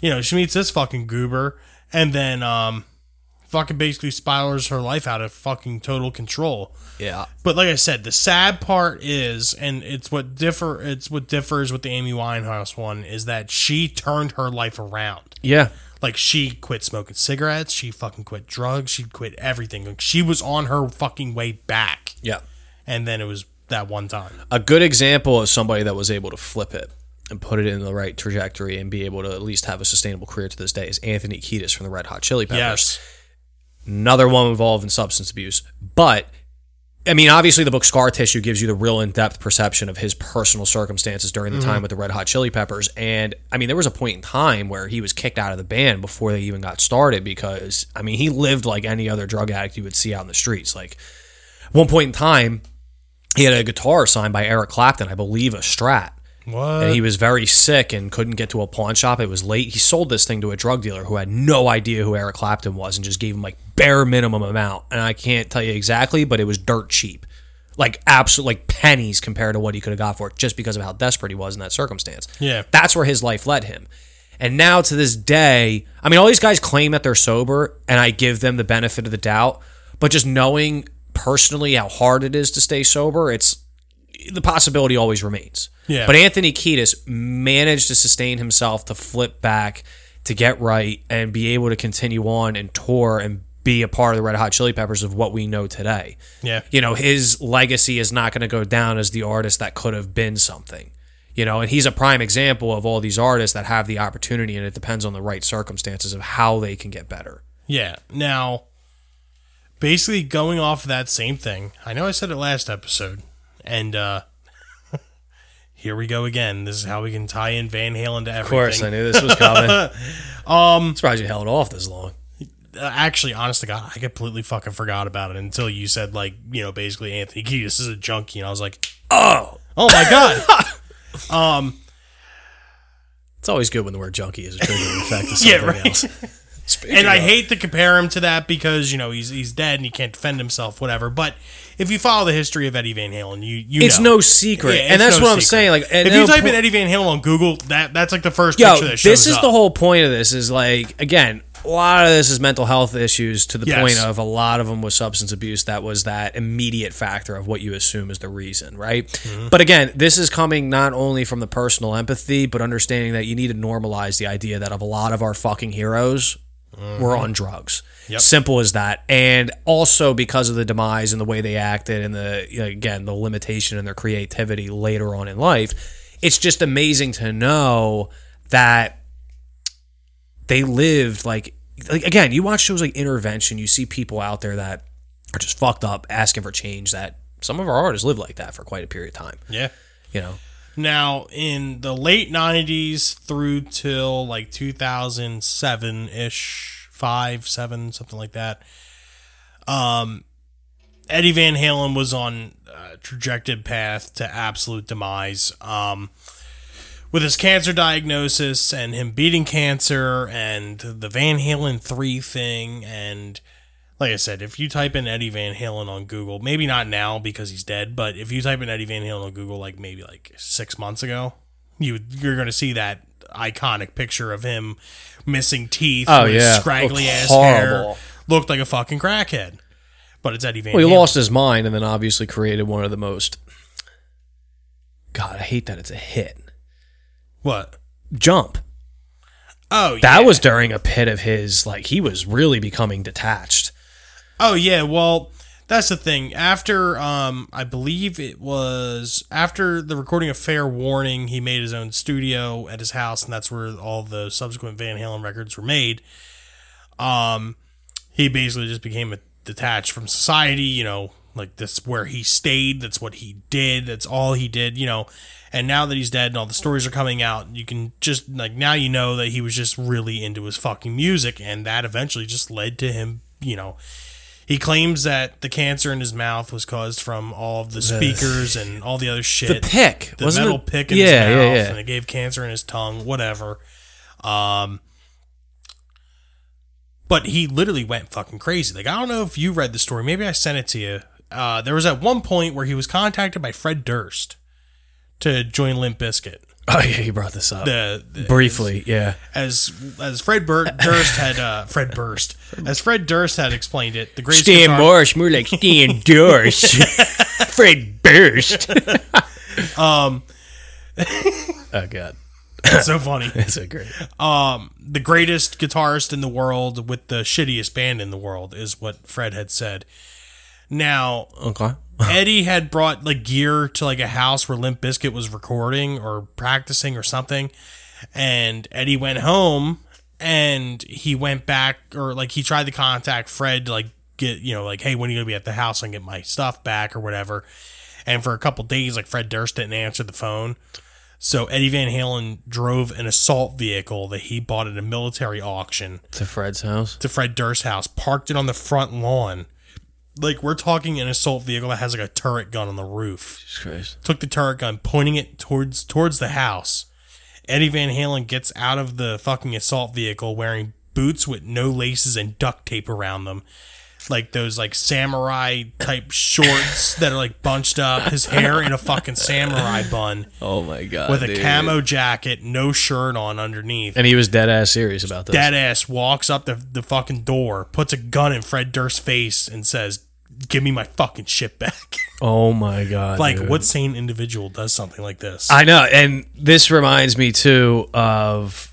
You know, she meets this fucking goober, and then um, fucking basically spirals her life out of fucking total control. Yeah, But like I said, the sad part is, and it's what differ, it's what differs with the Amy Winehouse one is that she turned her life around. yeah, Like she quit smoking cigarettes, she fucking quit drugs, she quit everything. Like she was on her fucking way back, yeah. and then it was that one time. A good example of somebody that was able to flip it and put it in the right trajectory and be able to at least have a sustainable career to this day is Anthony Kiedis from the Red Hot Chili Peppers. Yes, another one involved in substance abuse. But I mean, obviously, the book Scar Tissue gives you the real in depth perception of his personal circumstances during the mm-hmm. time with the Red Hot Chili Peppers. And I mean, there was a point in time where he was kicked out of the band before they even got started because, I mean, he lived like any other drug addict you would see out in the streets. Like, one point in time, he had a guitar signed by Eric Clapton, I believe a Strat. What? And he was very sick and couldn't get to a pawn shop. It was late. He sold this thing to a drug dealer who had no idea who Eric Clapton was and just gave him like bare minimum amount. And I can't tell you exactly, but it was dirt cheap. Like absolute like pennies compared to what he could have got for it just because of how desperate he was in that circumstance. Yeah. That's where his life led him. And now to this day, I mean all these guys claim that they're sober and I give them the benefit of the doubt, but just knowing personally how hard it is to stay sober, it's the possibility always remains. Yeah. But Anthony Kiedis managed to sustain himself to flip back, to get right, and be able to continue on and tour and be a part of the Red Hot Chili Peppers of what we know today. yeah, You know, his legacy is not going to go down as the artist that could have been something. You know, and he's a prime example of all these artists that have the opportunity, and it depends on the right circumstances of how they can get better. yeah. Now, basically going off of that same thing, I know I said it last episode, and uh here we go again. This is how we can tie in Van Halen to everything. Of course, I knew this was coming. um, surprised you held off this long. uh, actually, honest to God, I completely fucking forgot about it until you said like, you know, basically Anthony Kiedis is a junkie, and I was like, Oh, oh my god, um, it's always good when the word junkie is a triggering effect to Yeah, something right. else. Speaking and I of- hate to compare him to that because you know he's he's dead and he can't defend himself, whatever. But if you follow the history of Eddie Van Halen, you you It's know. no secret, Yeah, and it's that's no what I'm secret. saying. Like, if you type in Eddie Van Halen on Google, that that's like the first yo, picture that shows this is up. the whole point of this. Is like again, a lot of this is mental health issues to the Yes. point of a lot of them was substance abuse. That was that immediate factor of what you assume is the reason, right? Mm-hmm. But again, this is coming not only from the personal empathy, but understanding that you need to normalize the idea that of a lot of our fucking heroes were on drugs. Mm-hmm. Yep. Simple as that. And also because of the demise and the way they acted and the again the limitation in their creativity later on in life, it's just amazing to know that they lived like like again, you watch shows like Intervention, you see people out there that are just fucked up asking for change that some of our artists live like that for quite a period of time. Yeah. You know. Now, in the late 90s through till like 2007 ish, 5, 7, something like that, um, Eddie Van Halen was on a trajected path to absolute demise. Um, with his cancer diagnosis and him beating cancer and the Van Halen 3 thing and like I said, if you type in Eddie Van Halen on Google, maybe not now because he's dead, but if you type in Eddie Van Halen on Google like maybe like 6 months ago, you you're going to see that iconic picture of him missing teeth Oh, yeah. scraggly ass horrible. hair. Looked like a fucking crackhead. But it's Eddie Van Halen. Well, he Halen. lost his mind and then obviously created one of the most God, I hate that it's a hit. What? Jump. Oh, That yeah. was during a pit of his like he was really becoming detached. Oh yeah, well, that's the thing. After um I believe it was after the recording of Fair Warning, he made his own studio at his house and that's where all the subsequent Van Halen records were made. Um he basically just became a, detached from society, you know, like that's where he stayed, that's what he did, that's all he did, you know. And now that he's dead and all the stories are coming out, you can just like now you know that he was just really into his fucking music and that eventually just led to him, you know, he claims that the cancer in his mouth was caused from all of the speakers and all the other shit. The pick, the wasn't metal it? pick in Yeah, his yeah, yeah. and it gave cancer in his tongue. Whatever. Um, but he literally went fucking crazy. Like I don't know if you read the story. Maybe I sent it to you. Uh, there was at one point where he was contacted by Fred Durst to join Limp Bizkit. Oh yeah, you brought this up. The, the Briefly, yeah. as as Fred Bur- Durst had uh, Fred Burst as Fred Durst had explained it. The greatest Stan guitar- Marsh, more like Stan Durst. Fred Burst. Um, oh god, it's so funny. that's so great. Um, the greatest guitarist in the world with the shittiest band in the world is what Fred had said. Now, Okay. Eddie had brought like gear to like a house where Limp Bizkit was recording or practicing or something, and Eddie went home and he went back or like he tried to contact Fred to like get you know like hey when are you gonna be at the house and get my stuff back or whatever, and for a couple days like Fred Durst didn't answer the phone. So Eddie Van Halen drove an assault vehicle that he bought at a military auction To Fred's house. to Fred Durst's house, parked it on the front lawn. Like we're talking an assault vehicle that has like a turret gun on the roof. Jesus Christ. Took the turret gun, pointing it towards towards the house. Eddie Van Halen gets out of the fucking assault vehicle wearing boots with no laces and duct tape around them. Like those like samurai type shorts that are like bunched up, his hair in a fucking samurai bun Oh my god. with a dude. camo jacket, no shirt on underneath And he was dead ass serious about this. dead ass walks up the, the fucking door, puts a gun in Fred Durst's face, and says, "Give me my fucking shit back." Oh my god. like, dude. what sane individual does something like this? I know, and this reminds me too of,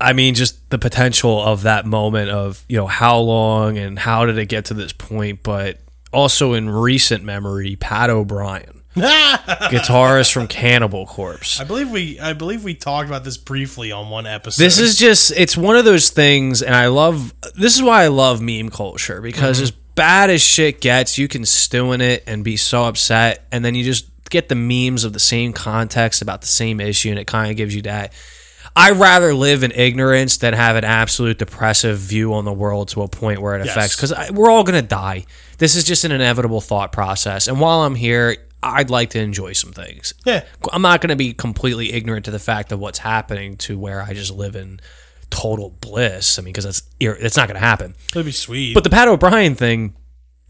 I mean, just the potential of that moment of you know how long and how did it get to this point, but also in recent memory, Pat O'Brien, guitarist from Cannibal Corpse. I believe we, I believe we talked about this briefly on one episode. This is just it's one of those things and I love this is why I love meme culture because mm-hmm. as bad as shit gets, you can stew in it and be so upset and then you just get the memes of the same context about the same issue and it kind of gives you that I'd rather live in ignorance than have an absolute depressive view on the world to a point where it Yes. affects because we're all going to die. This is just an inevitable thought process. And while I'm here, I'd like to enjoy some things. yeah. I'm not going to be completely ignorant to the fact of what's happening to where I just live in total bliss. I mean, because that's it's not going to happen. It'd be sweet. But the Pat O'Brien thing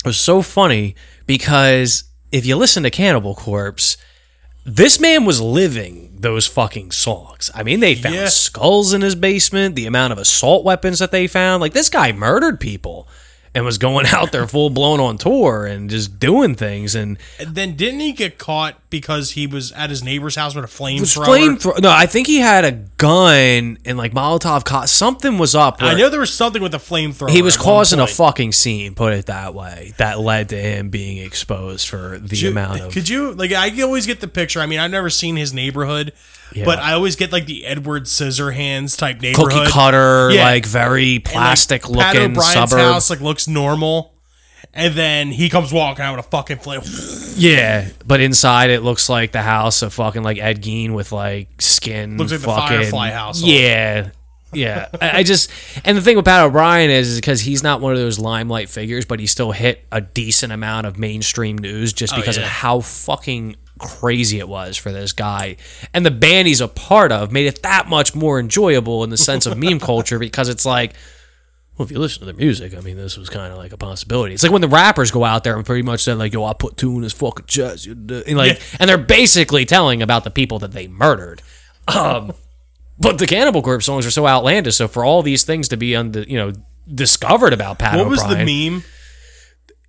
was so funny because if you listen to Cannibal Corpse, this man was living those fucking songs. I mean, they found Yeah. skulls in his basement, the amount of assault weapons that they found. Like, this guy murdered people. and was going out there full blown on tour and just doing things and And then didn't he get caught because he was at his neighbor's house with a flamethrower? flamethrower. No, I think he had a gun and like Molotov. Co- something was up. I know there was something with a flamethrower. he was causing a fucking scene. Put it that way. That led to him being exposed for the you- amount of. Could you like? I always get the picture. I mean, I've never seen his neighborhood, Yeah. but I always get like the Edward Scissorhands type neighborhood. Cookie cutter, Yeah. like very And, like, plastic Pat looking O'Brien's suburb. house like looks normal, and then he comes walking out with a fucking flame. Yeah, but inside it looks like the house of fucking like Ed Gein with like skin. Looks like the Firefly household. Yeah, yeah. I, I just and the thing with Pat O'Brien is because he's not one of those limelight figures, but he still hit a decent amount of mainstream news just oh, because Oh, yeah. of how fucking crazy it was for this guy and the band he's a part of made it that much more enjoyable in the sense of meme culture because it's like well, if you listen to their music, I mean, this was kind of like a possibility. It's like when the rappers go out there and pretty much say like, "Yo, I put two in his fucking chest," and like, Yeah. and they're basically telling about the people that they murdered. Um, but the Cannibal Corpse songs are so outlandish. So for all these things to be under, you know, discovered about Pat What was O'Brien, the meme?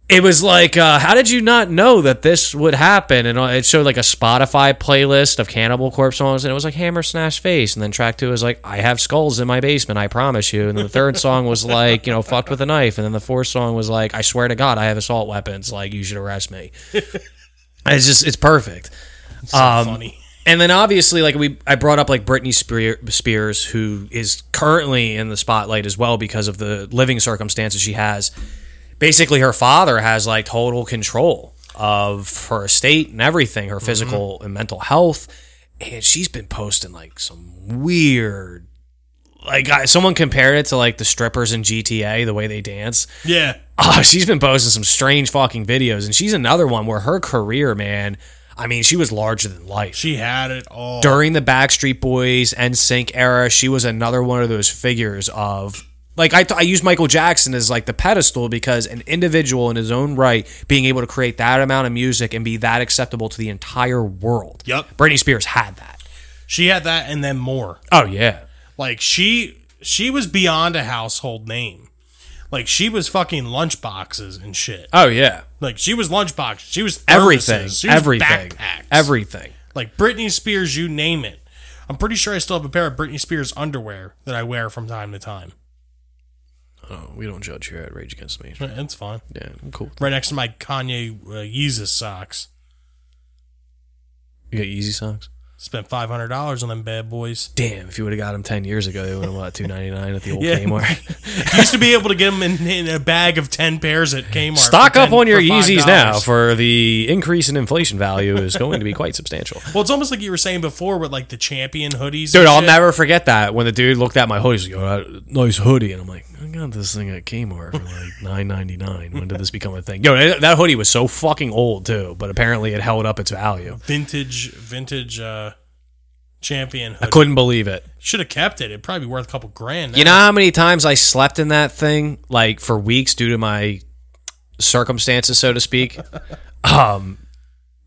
It was like, uh, how did you not know that this would happen? And it showed like a Spotify playlist of Cannibal Corpse songs, and it was like Hammer Smash Face. And then track two was like, I have skulls in my basement, I promise you. And then the third song was like, you know, fucked with a knife. And then the fourth song was like, I swear to God, I have assault weapons. Like, you should arrest me. it's just, it's perfect. So Um, funny. And then obviously, like we, I brought up like Britney Spears, who is currently in the spotlight as well because of the living circumstances she has. Basically, her father has like total control of her estate and everything, her mm-hmm. physical and mental health, and she's been posting like some weird. Like I, someone compared it to like the strippers in GTA, the way they dance. Yeah. Oh, she's been posting some strange fucking videos, and she's another one where her career, man. I mean, she was larger than life She had it all. during the Backstreet Boys and Sync era, she was another one of those figures of like I, I use Michael Jackson as like the pedestal because an individual in his own right being able to create that amount of music and be that acceptable to the entire world. Yep. Britney Spears had that. She had that and then more. Oh yeah. Like she she was beyond a household name. Like she was fucking lunchboxes and shit. Oh yeah. Like she was lunchbox. She was Everything. She was Everything. Backpacks. Everything. Like Britney Spears, you name it. I'm pretty sure I still have a pair of Britney Spears underwear that I wear from time to time. Oh, we don't judge here at Rage Against Me. It's fine. Yeah, I'm cool. Right next to my Kanye uh, Yeezus socks. You got Yeezy socks? Spent five hundred dollars on them bad boys. Damn, if you would have got them ten years ago, they would have what two ninety nine at the old Yeah. Kmart. You used to be able to get them in, in a bag of ten pairs at Kmart. Stock for up on your Yeezys now, for the increase in inflation value is going to be quite substantial. Well, it's almost like you were saying before with like the champion hoodies. Dude, I'll shit. never forget that when the dude looked at my hoodie. He's like, "Oh, nice hoodie," and I'm like, "I got this thing at Kmart for like nine ninety nine. When did this become a thing?" Yo, that hoodie was so fucking old too, but apparently it held up its value. vintage vintage uh champion I couldn't believe it. Should have kept it. It'd probably be worth a couple grand. You know how many times I slept in that thing, like for weeks, due to my circumstances, so to speak. um,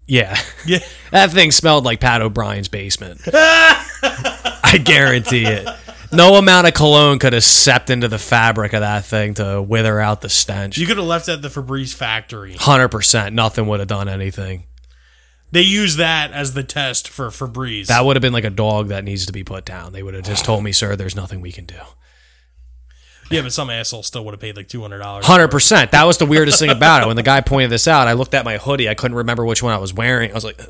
yeah. Yeah. That thing smelled like Pat O'Brien's basement. I guarantee it. No amount of cologne could have seeped into the fabric of that thing to wither out the stench. You could have left it at the Febreze factory. Hundred percent, nothing would have done anything. They use that as the test for Febreze. That would have been like a dog that needs to be put down. They would have just told me, "Sir, there's nothing we can do." yeah, but some asshole still would have paid like two hundred dollars. Hundred percent. That was the weirdest thing about it. When the guy pointed this out, I looked at my hoodie. I couldn't remember which one I was wearing. I was like,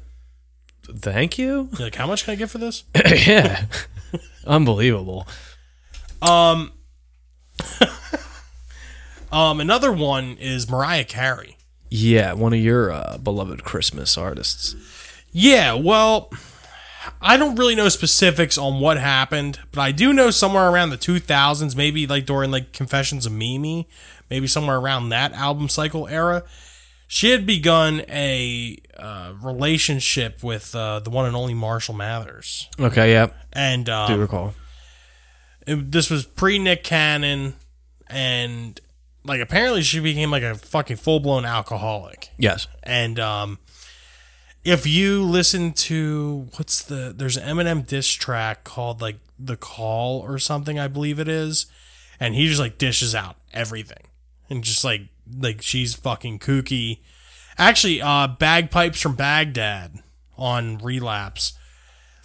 "Thank you." Like, how much can I get for this? yeah, unbelievable. Um, um, another one is Mariah Carey. Yeah, one of your uh, beloved Christmas artists. Yeah, well, I don't really know specifics on what happened, but I do know somewhere around the 2000s, maybe like during like Confessions of Mimi, maybe somewhere around that album cycle era, she had begun a uh, relationship with uh, the one and only Marshall Mathers, Okay, yeah, and do um, recall. it- this was pre Nick Cannon, and like apparently she became like a fucking full blown alcoholic. Yes. And um, if you listen to what's the there's an Eminem diss track called like The Call or something, I believe it is, and he just like dishes out everything. and just like like she's fucking kooky. Actually, uh, bagpipes from Baghdad on Relapse.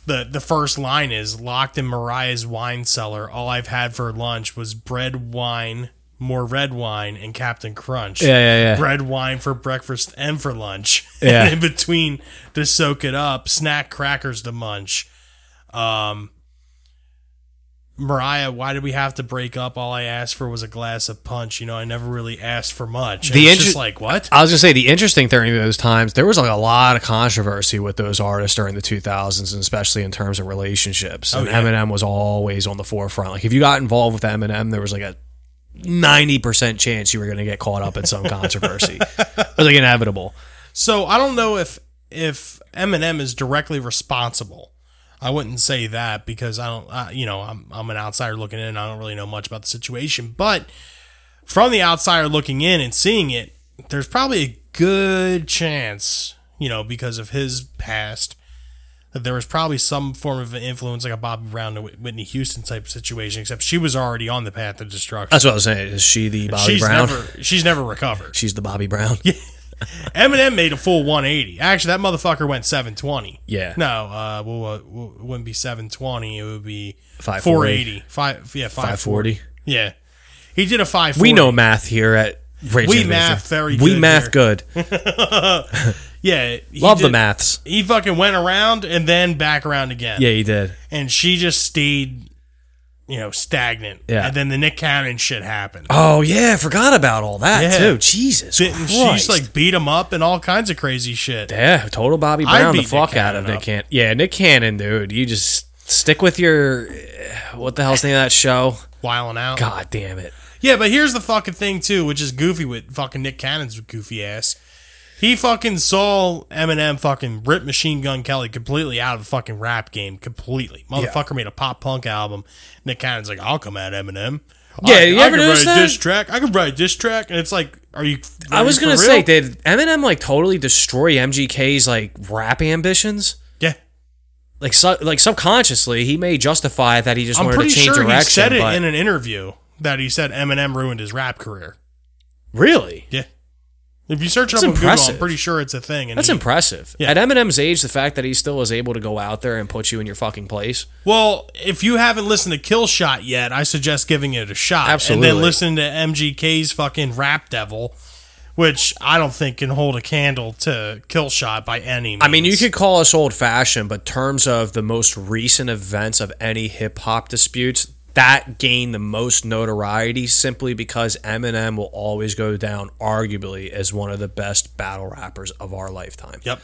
The the first line is locked in Mariah's wine cellar. All I've had for lunch was bread, wine, more red wine, and Captain Crunch. Yeah, yeah, yeah. Bread, wine for breakfast and for lunch. Yeah. and in between to soak it up, snack crackers to munch. Um, Mariah, why did we have to break up? All I asked for was a glass of punch. You know, I never really asked for much. And The it's inter- just like what? I was gonna say the interesting thing in those times, there was like a lot of controversy with those artists during the 2000s, and especially in terms of relationships. Oh, and Oh, yeah. Eminem was always on the forefront. Like if you got involved with Eminem, there was like a 90% chance you were gonna get caught up in some controversy. it was like inevitable. So I don't know if if Eminem is directly responsible. I wouldn't say that because I don't, uh, you know, I'm I'm an outsider looking in. I don't really know much about the situation, but from the outsider looking in and seeing it, there's probably a good chance, you know, because of his past, that there was probably some form of influence, like a Bobby Brown to Whitney Houston type situation. Except she was already on the path of destruction. That's what I was saying. Is she the Bobby she's Brown? never she's never recovered. She's the Bobby Brown. Eminem made a full 180. Actually, that motherfucker went 720. Yeah. No, uh, well, uh, well, it wouldn't be 720. It would be 540. 480. Five, yeah, 540. 540. Yeah. He did a 540. We know math here at Rage We math very We good math here. good. Yeah. he Love the did- maths. He fucking went around and then back around again. Yeah, he did. And she just stayed, you know, stagnant. Yeah. And then the Nick Cannon shit happened. Oh yeah, I forgot about all that Yeah. too. Jesus And she Christ. used like beat him up and all kinds of crazy shit. yeah, total Bobby Brown the fuck out of Nick. Cannon. Yeah, Nick Cannon, dude. You just stick with your what the hell's the name of that show? Wild 'n Out. God damn it. Yeah, but here's the fucking thing too, which is goofy with fucking Nick Cannon's goofy ass. He fucking saw Eminem fucking rip Machine Gun Kelly completely out of the fucking rap game completely. Motherfucker made a pop punk album. Nick Cannon's like, I'll come at Eminem. Yeah, I, you I ever can notice write that? a diss track. I can write a diss track, and it's like, are you? I was you gonna say, did Eminem like totally destroy MGK's like rap ambitions? yeah. Like, su- like subconsciously, he may justify that he just I'm wanted to change sure direction. he said it but in an interview that he said Eminem ruined his rap career. really, Yeah. If you search it up That's on Google. I'm pretty sure it's a thing. And that's he- impressive. Yeah. At Eminem's age, the fact that he still is able to go out there and put you in your fucking place. Well, if you haven't listened to Kill Shot yet, I suggest giving it a shot. Absolutely. And then listen to MGK's fucking Rap Devil, which I don't think can hold a candle to Kill Shot by any means. I mean, you could call us old fashioned, but terms of the most recent events of any hip hop disputes, that gained the most notoriety simply because Eminem will always go down, arguably, as one of the best battle rappers of our lifetime. Yep.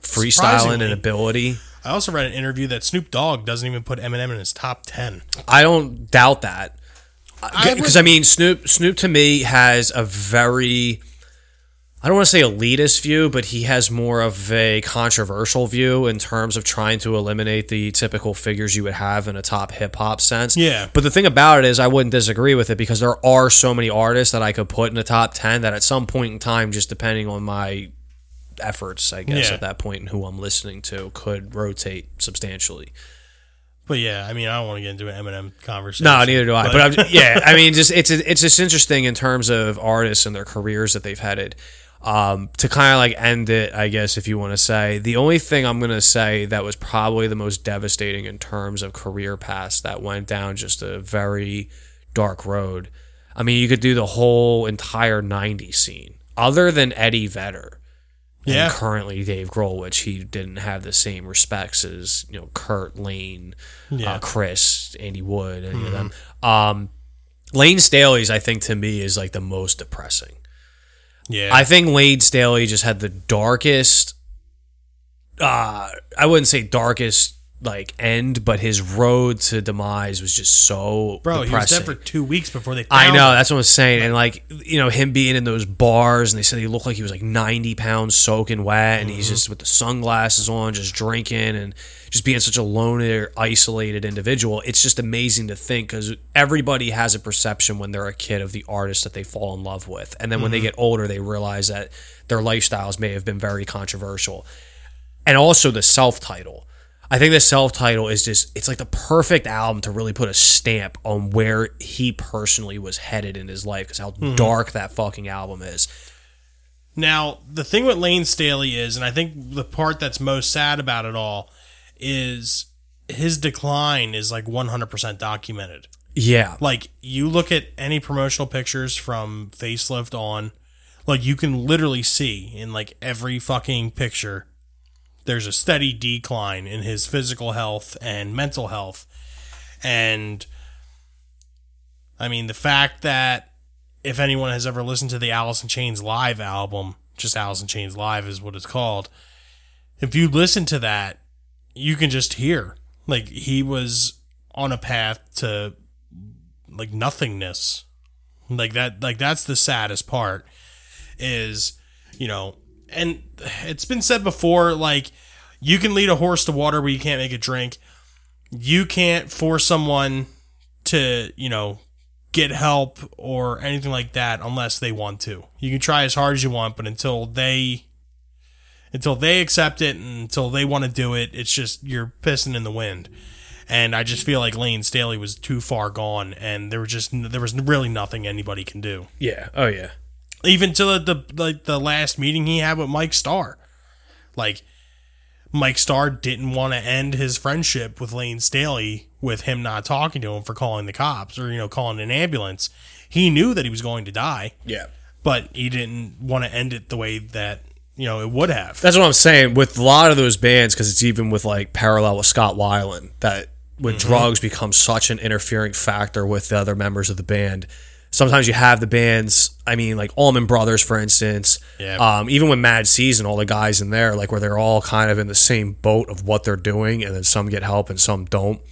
Freestyling and ability. I also read an interview that Snoop Dogg doesn't even put Eminem in his top 10. I don't doubt that. I Because I mean, Snoop Snoop to me has a very I don't want to say elitist view, but he has more of a controversial view in terms of trying to eliminate the typical figures you would have in a top hip hop sense. Yeah. But the thing about it is, I wouldn't disagree with it because there are so many artists that I could put in the top 10 that at some point in time, just depending on my efforts, I guess, Yeah. at that point and who I'm listening to, could rotate substantially. But yeah, I mean, I don't want to get into an Eminem conversation. No, neither do I. But, I'm, yeah, I mean, just it's it's just interesting in terms of artists and their careers that they've headed. Um, to kind of like end it, I guess, if you want to say the only thing I'm going to say that was probably the most devastating in terms of career paths that went down just a very dark road. I mean, you could do the whole entire '90s scene, other than Eddie Vedder yeah. and currently Dave Grohl, which he didn't have the same respects as you know Kurt Lane, Yeah. uh, Chris, Andy Wood, any of them. Um, Layne Staley's, I think, to me is like the most depressing. Yeah. I think Layne Staley just had the darkest. Uh, I wouldn't say darkest like end, but his road to demise was just so Bro, he was depressing. dead for two weeks before they I know him. that's what I was saying, and like you know him being in those bars, and they said he looked like he was like ninety pounds soaking wet, and Mm-hmm. he's just with the sunglasses on, just drinking, and just being such a loner, isolated individual. It's just amazing to think because everybody has a perception when they're a kid of the artist that they fall in love with, and then when Mm-hmm. they get older, they realize that their lifestyles may have been very controversial, and also the self title. I think the self title is just it's like the perfect album to really put a stamp on where he personally was headed in his life because how dark that fucking album is. Now, the thing with Layne Staley is, and I think the part that's most sad about it all is his decline is like 100% documented. Yeah. Like, you look at any promotional pictures from Facelift on, like, you can literally see in like every fucking picture, there's a steady decline in his physical health and mental health. And, I mean, the fact that if anyone has ever listened to the Alice in Chains live album, just Alice in Chains live is what it's called. If you listen to that, you can just hear like he was on a path to like nothingness. Like that like that's the saddest part is, you know, and it's been said before like you can lead a horse to water but you can't make it drink. You can't force someone to, you know, get help or anything like that unless they want to. You can try as hard as you want, but until they until they accept it and until they want to do it, it's just you're pissing in the wind. And I just feel like Layne Staley was too far gone, and there was just there was really nothing anybody can do. Yeah. Oh yeah. Even to the, the like the last meeting he had with Mike Starr, like Mike Starr didn't want to end his friendship with Layne Staley with him not talking to him for calling the cops or you know calling an ambulance. He knew that he was going to die, Yeah. but he didn't want to end it the way that you know it would have. That's what I'm saying with a lot of those bands because it's even with like parallel with Scott Weiland that when drugs become such an interfering factor with the other members of the band. Sometimes you have the bands, I mean, like Allman Brothers, for instance. Yeah. Um, even when Mad Season, all the guys in there, like where they're all kind of in the same boat of what they're doing, and then some get help and some don't.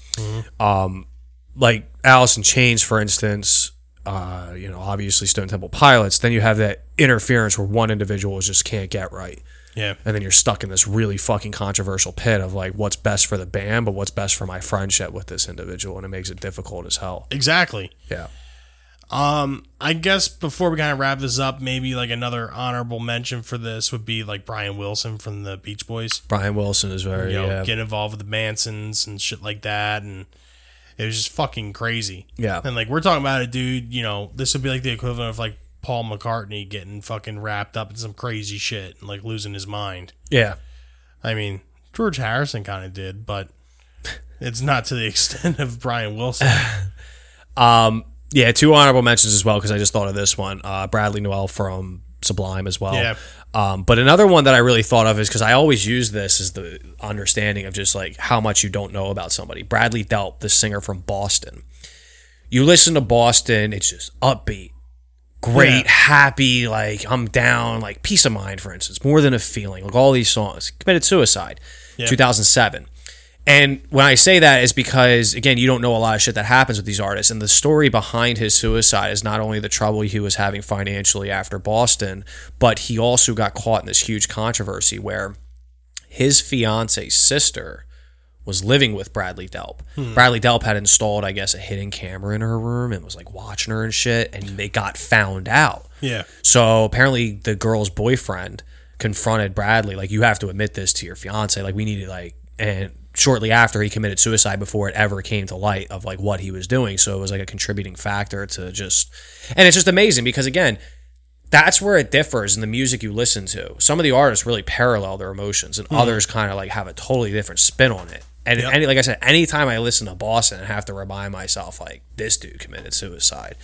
Um, like Alice in Chains, for instance, uh, you know, obviously Stone Temple Pilots, then you have that interference where one individual just can't get right. Yeah, And then you're stuck in this really fucking controversial pit of like what's best for the band, but what's best for my friendship with this individual. And it makes it difficult as hell. exactly. Yeah. Um, I guess before we kind of wrap this up, maybe like another honorable mention for this would be like Brian Wilson from the Beach Boys. Brian Wilson is very, You know, yeah. get involved with the Mansons and shit like that, and it was just fucking crazy. Yeah. And like we're talking about a dude, you know, this would be like the equivalent of like Paul McCartney getting fucking wrapped up in some crazy shit and like losing his mind. yeah. I mean, George Harrison kind of did, but it's not to the extent of Brian Wilson. Um, yeah, two honorable mentions as well because I just thought of this one. Uh, Bradley Nowell from Sublime as well. Yeah. Um, but another one that I really thought of is because I always use this as the understanding of just like how much you don't know about somebody. Bradley Delp, the singer from Boston. You listen to Boston, it's just upbeat, great, Yeah. happy, like I'm down, like peace of mind, for instance, more than a feeling. Like all these songs, committed suicide, 2007. And when I say that is because again, you don't know a lot of shit that happens with these artists, and the story behind his suicide is not only the trouble he was having financially after Boston, but he also got caught in this huge controversy where his fiance's sister was living with Bradley Delp. Hmm. Bradley Delp had installed, I guess, a hidden camera in her room and was like watching her and shit, and they got found out. yeah. So apparently, the girl's boyfriend confronted Bradley, like, you have to admit this to your fiance. Like, we need to, like, and shortly after he committed suicide before it ever came to light of like what he was doing. So it was like a contributing factor to just, and it's just amazing because again, that's where it differs in the music you listen to. Some of the artists really parallel their emotions, and mm-hmm. others kind of like have a totally different spin on it. And Yep. any, like I said, anytime I listen to Boston, I have to remind myself like this dude committed suicide.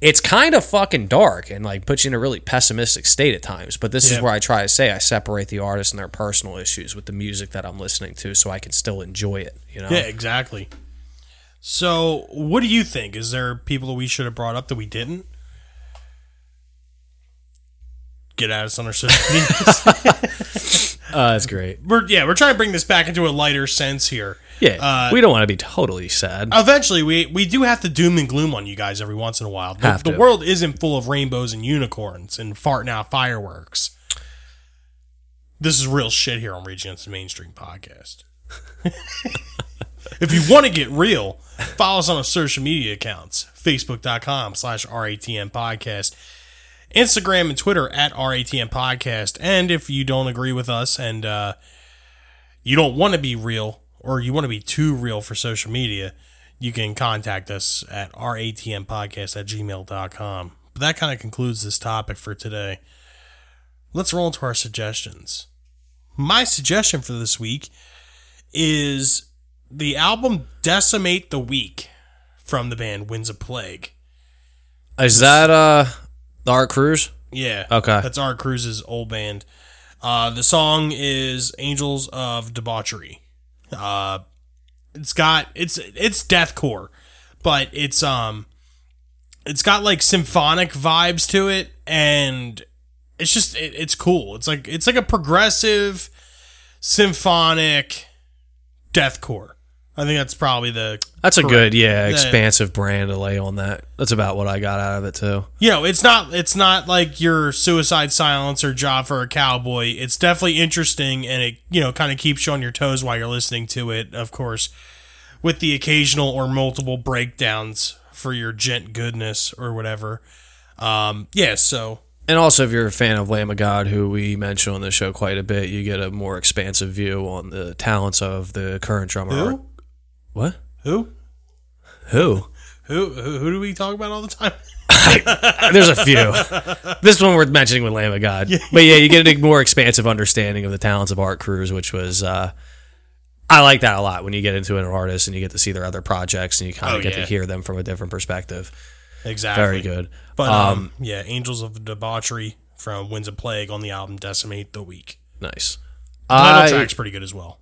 It's kind of fucking dark and like puts you in a really pessimistic state at times. But this Yeah. is where I try to say I separate the artist and their personal issues with the music that I'm listening to, so I can still enjoy it. You know? Yeah, exactly. So, what do you think? Is there people that we should have brought up that we didn't? Get at us on our social media. Uh, that's great. we're yeah, we're trying to bring this back into a lighter sense here. Yeah, Uh, we don't want to be totally sad. Eventually, we we do have to doom and gloom on you guys every once in a while. The, the world isn't full of rainbows and unicorns and farting out fireworks. This is real shit here on Rage Against the Mainstream podcast. if you want to get real, follow us on our social media accounts facebook.com slash ratm podcast instagram and twitter at ratm podcast and if you don't agree with us and uh, you don't want to be real or you want to be too real for social media, you can contact us at ratmpodcast at gmail.com. But that kind of concludes this topic for today. Let's roll into our suggestions. My suggestion for this week is the album Decimate the Weak from the band Winds of Plague. Is that uh the Art Cruz? Yeah. Okay. That's Art Cruz's old band. Uh, the song is Angels of Debauchery. Uh, it's got it's it's deathcore, but it's um it's got like symphonic vibes to it, and it's just it, it's cool. It's like it's like a progressive symphonic deathcore. I think that's probably the That's a good, yeah, Yeah. expansive brand to lay on that. That's about what I got out of it too. you know, it's not it's not like your Suicide Silence or Job for a Cowboy. It's definitely interesting, and it you know kind of keeps you on your toes while you're listening to it. Of course, with the occasional or multiple breakdowns for your djent goodness or whatever. Um, yeah, so And also, if you're a fan of Lamb of God, who we mention on the show quite a bit, you get a more expansive view on the talents of the current drummer. who What? who Who? who who, who do we talk about all the time? There's a few. this one worth mentioning with Lamb of God. But yeah, you get a more expansive understanding of the talents of Art Cruz, which was uh, I like that a lot when you get into an artist and you get to see their other projects and you kind of Oh, get yeah. to hear them from a different perspective. Exactly, Very good. But um, yeah, Angels of Debauchery from Winds of Plague on the album Decimate the Weak. Nice. The title I- track's pretty good as well.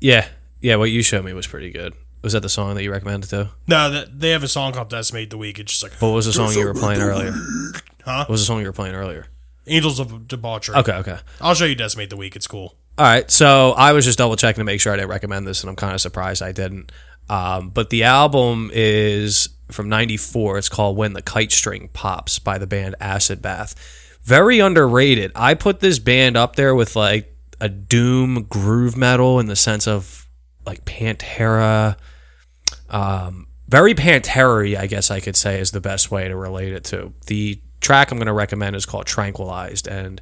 yeah, yeah. What you showed me was pretty good. Was that the song that you recommended too? No, that they have a song called Decimate the Weak. It's just like What was the song you were playing earlier? Huh? What was the song you were playing earlier? Angels of Debauchery. Okay, okay. I'll show you Decimate the Weak. It's cool. All right, so I was just double checking to make sure I didn't recommend this, and I'm kind of surprised I didn't. Um, but the album is from '94. It's called "When the Kite String Pops" by the band Acid Bath. Very underrated. I put this band up there with like a doom groove metal in the sense of like Pantera. Um, very Pantera, I guess I could say, is the best way to relate it to. The track I'm going to recommend is called "Tranquilized," and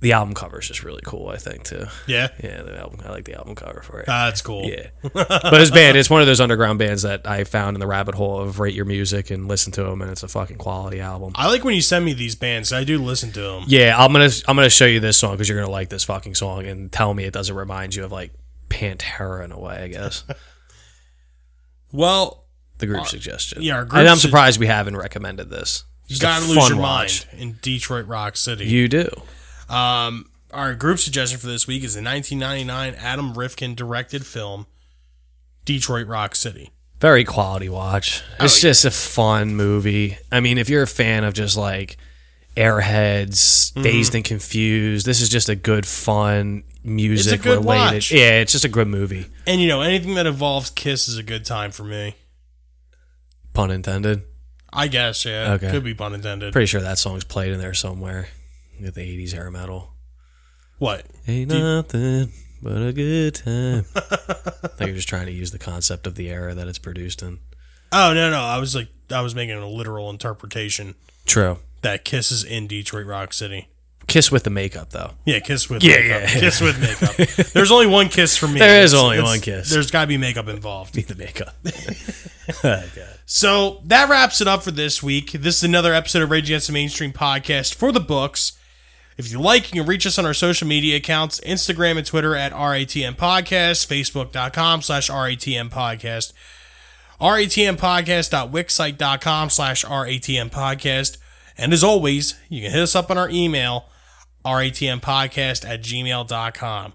the album cover is just really cool. I think too. Yeah, Yeah, the album. I like the album cover for it. that's cool. yeah, but this band, it's one of those underground bands that I found in the rabbit hole of rate your music and listen to them, and it's a fucking quality album. I like when you send me these bands. I do listen to them. Yeah, I'm gonna I'm gonna show you this song because you're gonna like this fucking song and tell me it doesn't remind you of like Pantera in a way. I guess Well, the group suggestion. yeah, our group and I'm su- surprised we haven't recommended this. you gotta lose your watch. mind in Detroit Rock City. You do. Um, our group suggestion for this week is the 1999 Adam Rifkin directed film Detroit Rock City. Very quality watch. It's yeah. just a fun movie. I mean, if you're a fan of just like Airheads, Mm-hmm. Dazed and Confused, this is just a good, fun music related. watch. Yeah, it's just a good movie. And you know, anything that involves Kiss is a good time for me. Pun intended. I guess, yeah. Okay. Could be pun intended. Pretty sure that song's played in there somewhere. With the 80s hair metal. what? Ain't nothing but a good time. I think you're just trying to use the concept of the era that it's produced in. Oh no, no. I was like, I was making a literal interpretation True. that Kiss is in Detroit Rock City. Kiss with the makeup, though. Yeah, kiss with Yeah, makeup. yeah. Kiss with makeup. There's only one kiss for me. There is It's- only it's- one kiss. There's got to be makeup involved. the makeup. Oh, so that wraps it up for this week. This is another episode of Rage Against the Mainstream podcast for the books. If you like, you can reach us on our social media accounts, Instagram and Twitter at RATM Podcast, Facebook.com slash RATM Podcast, RATMpodcast.wixsite.com slash RATM Podcast. And as always, you can hit us up on our email, RATMpodcast at gmail.com.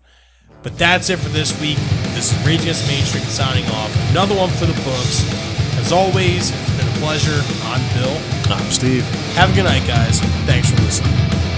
But that's it for this week. This is Rage Against Mainstream signing off. Another one for the books. As always, it's been a pleasure. I'm Bill. I'm Steve. Have a good night, guys. Thanks for listening.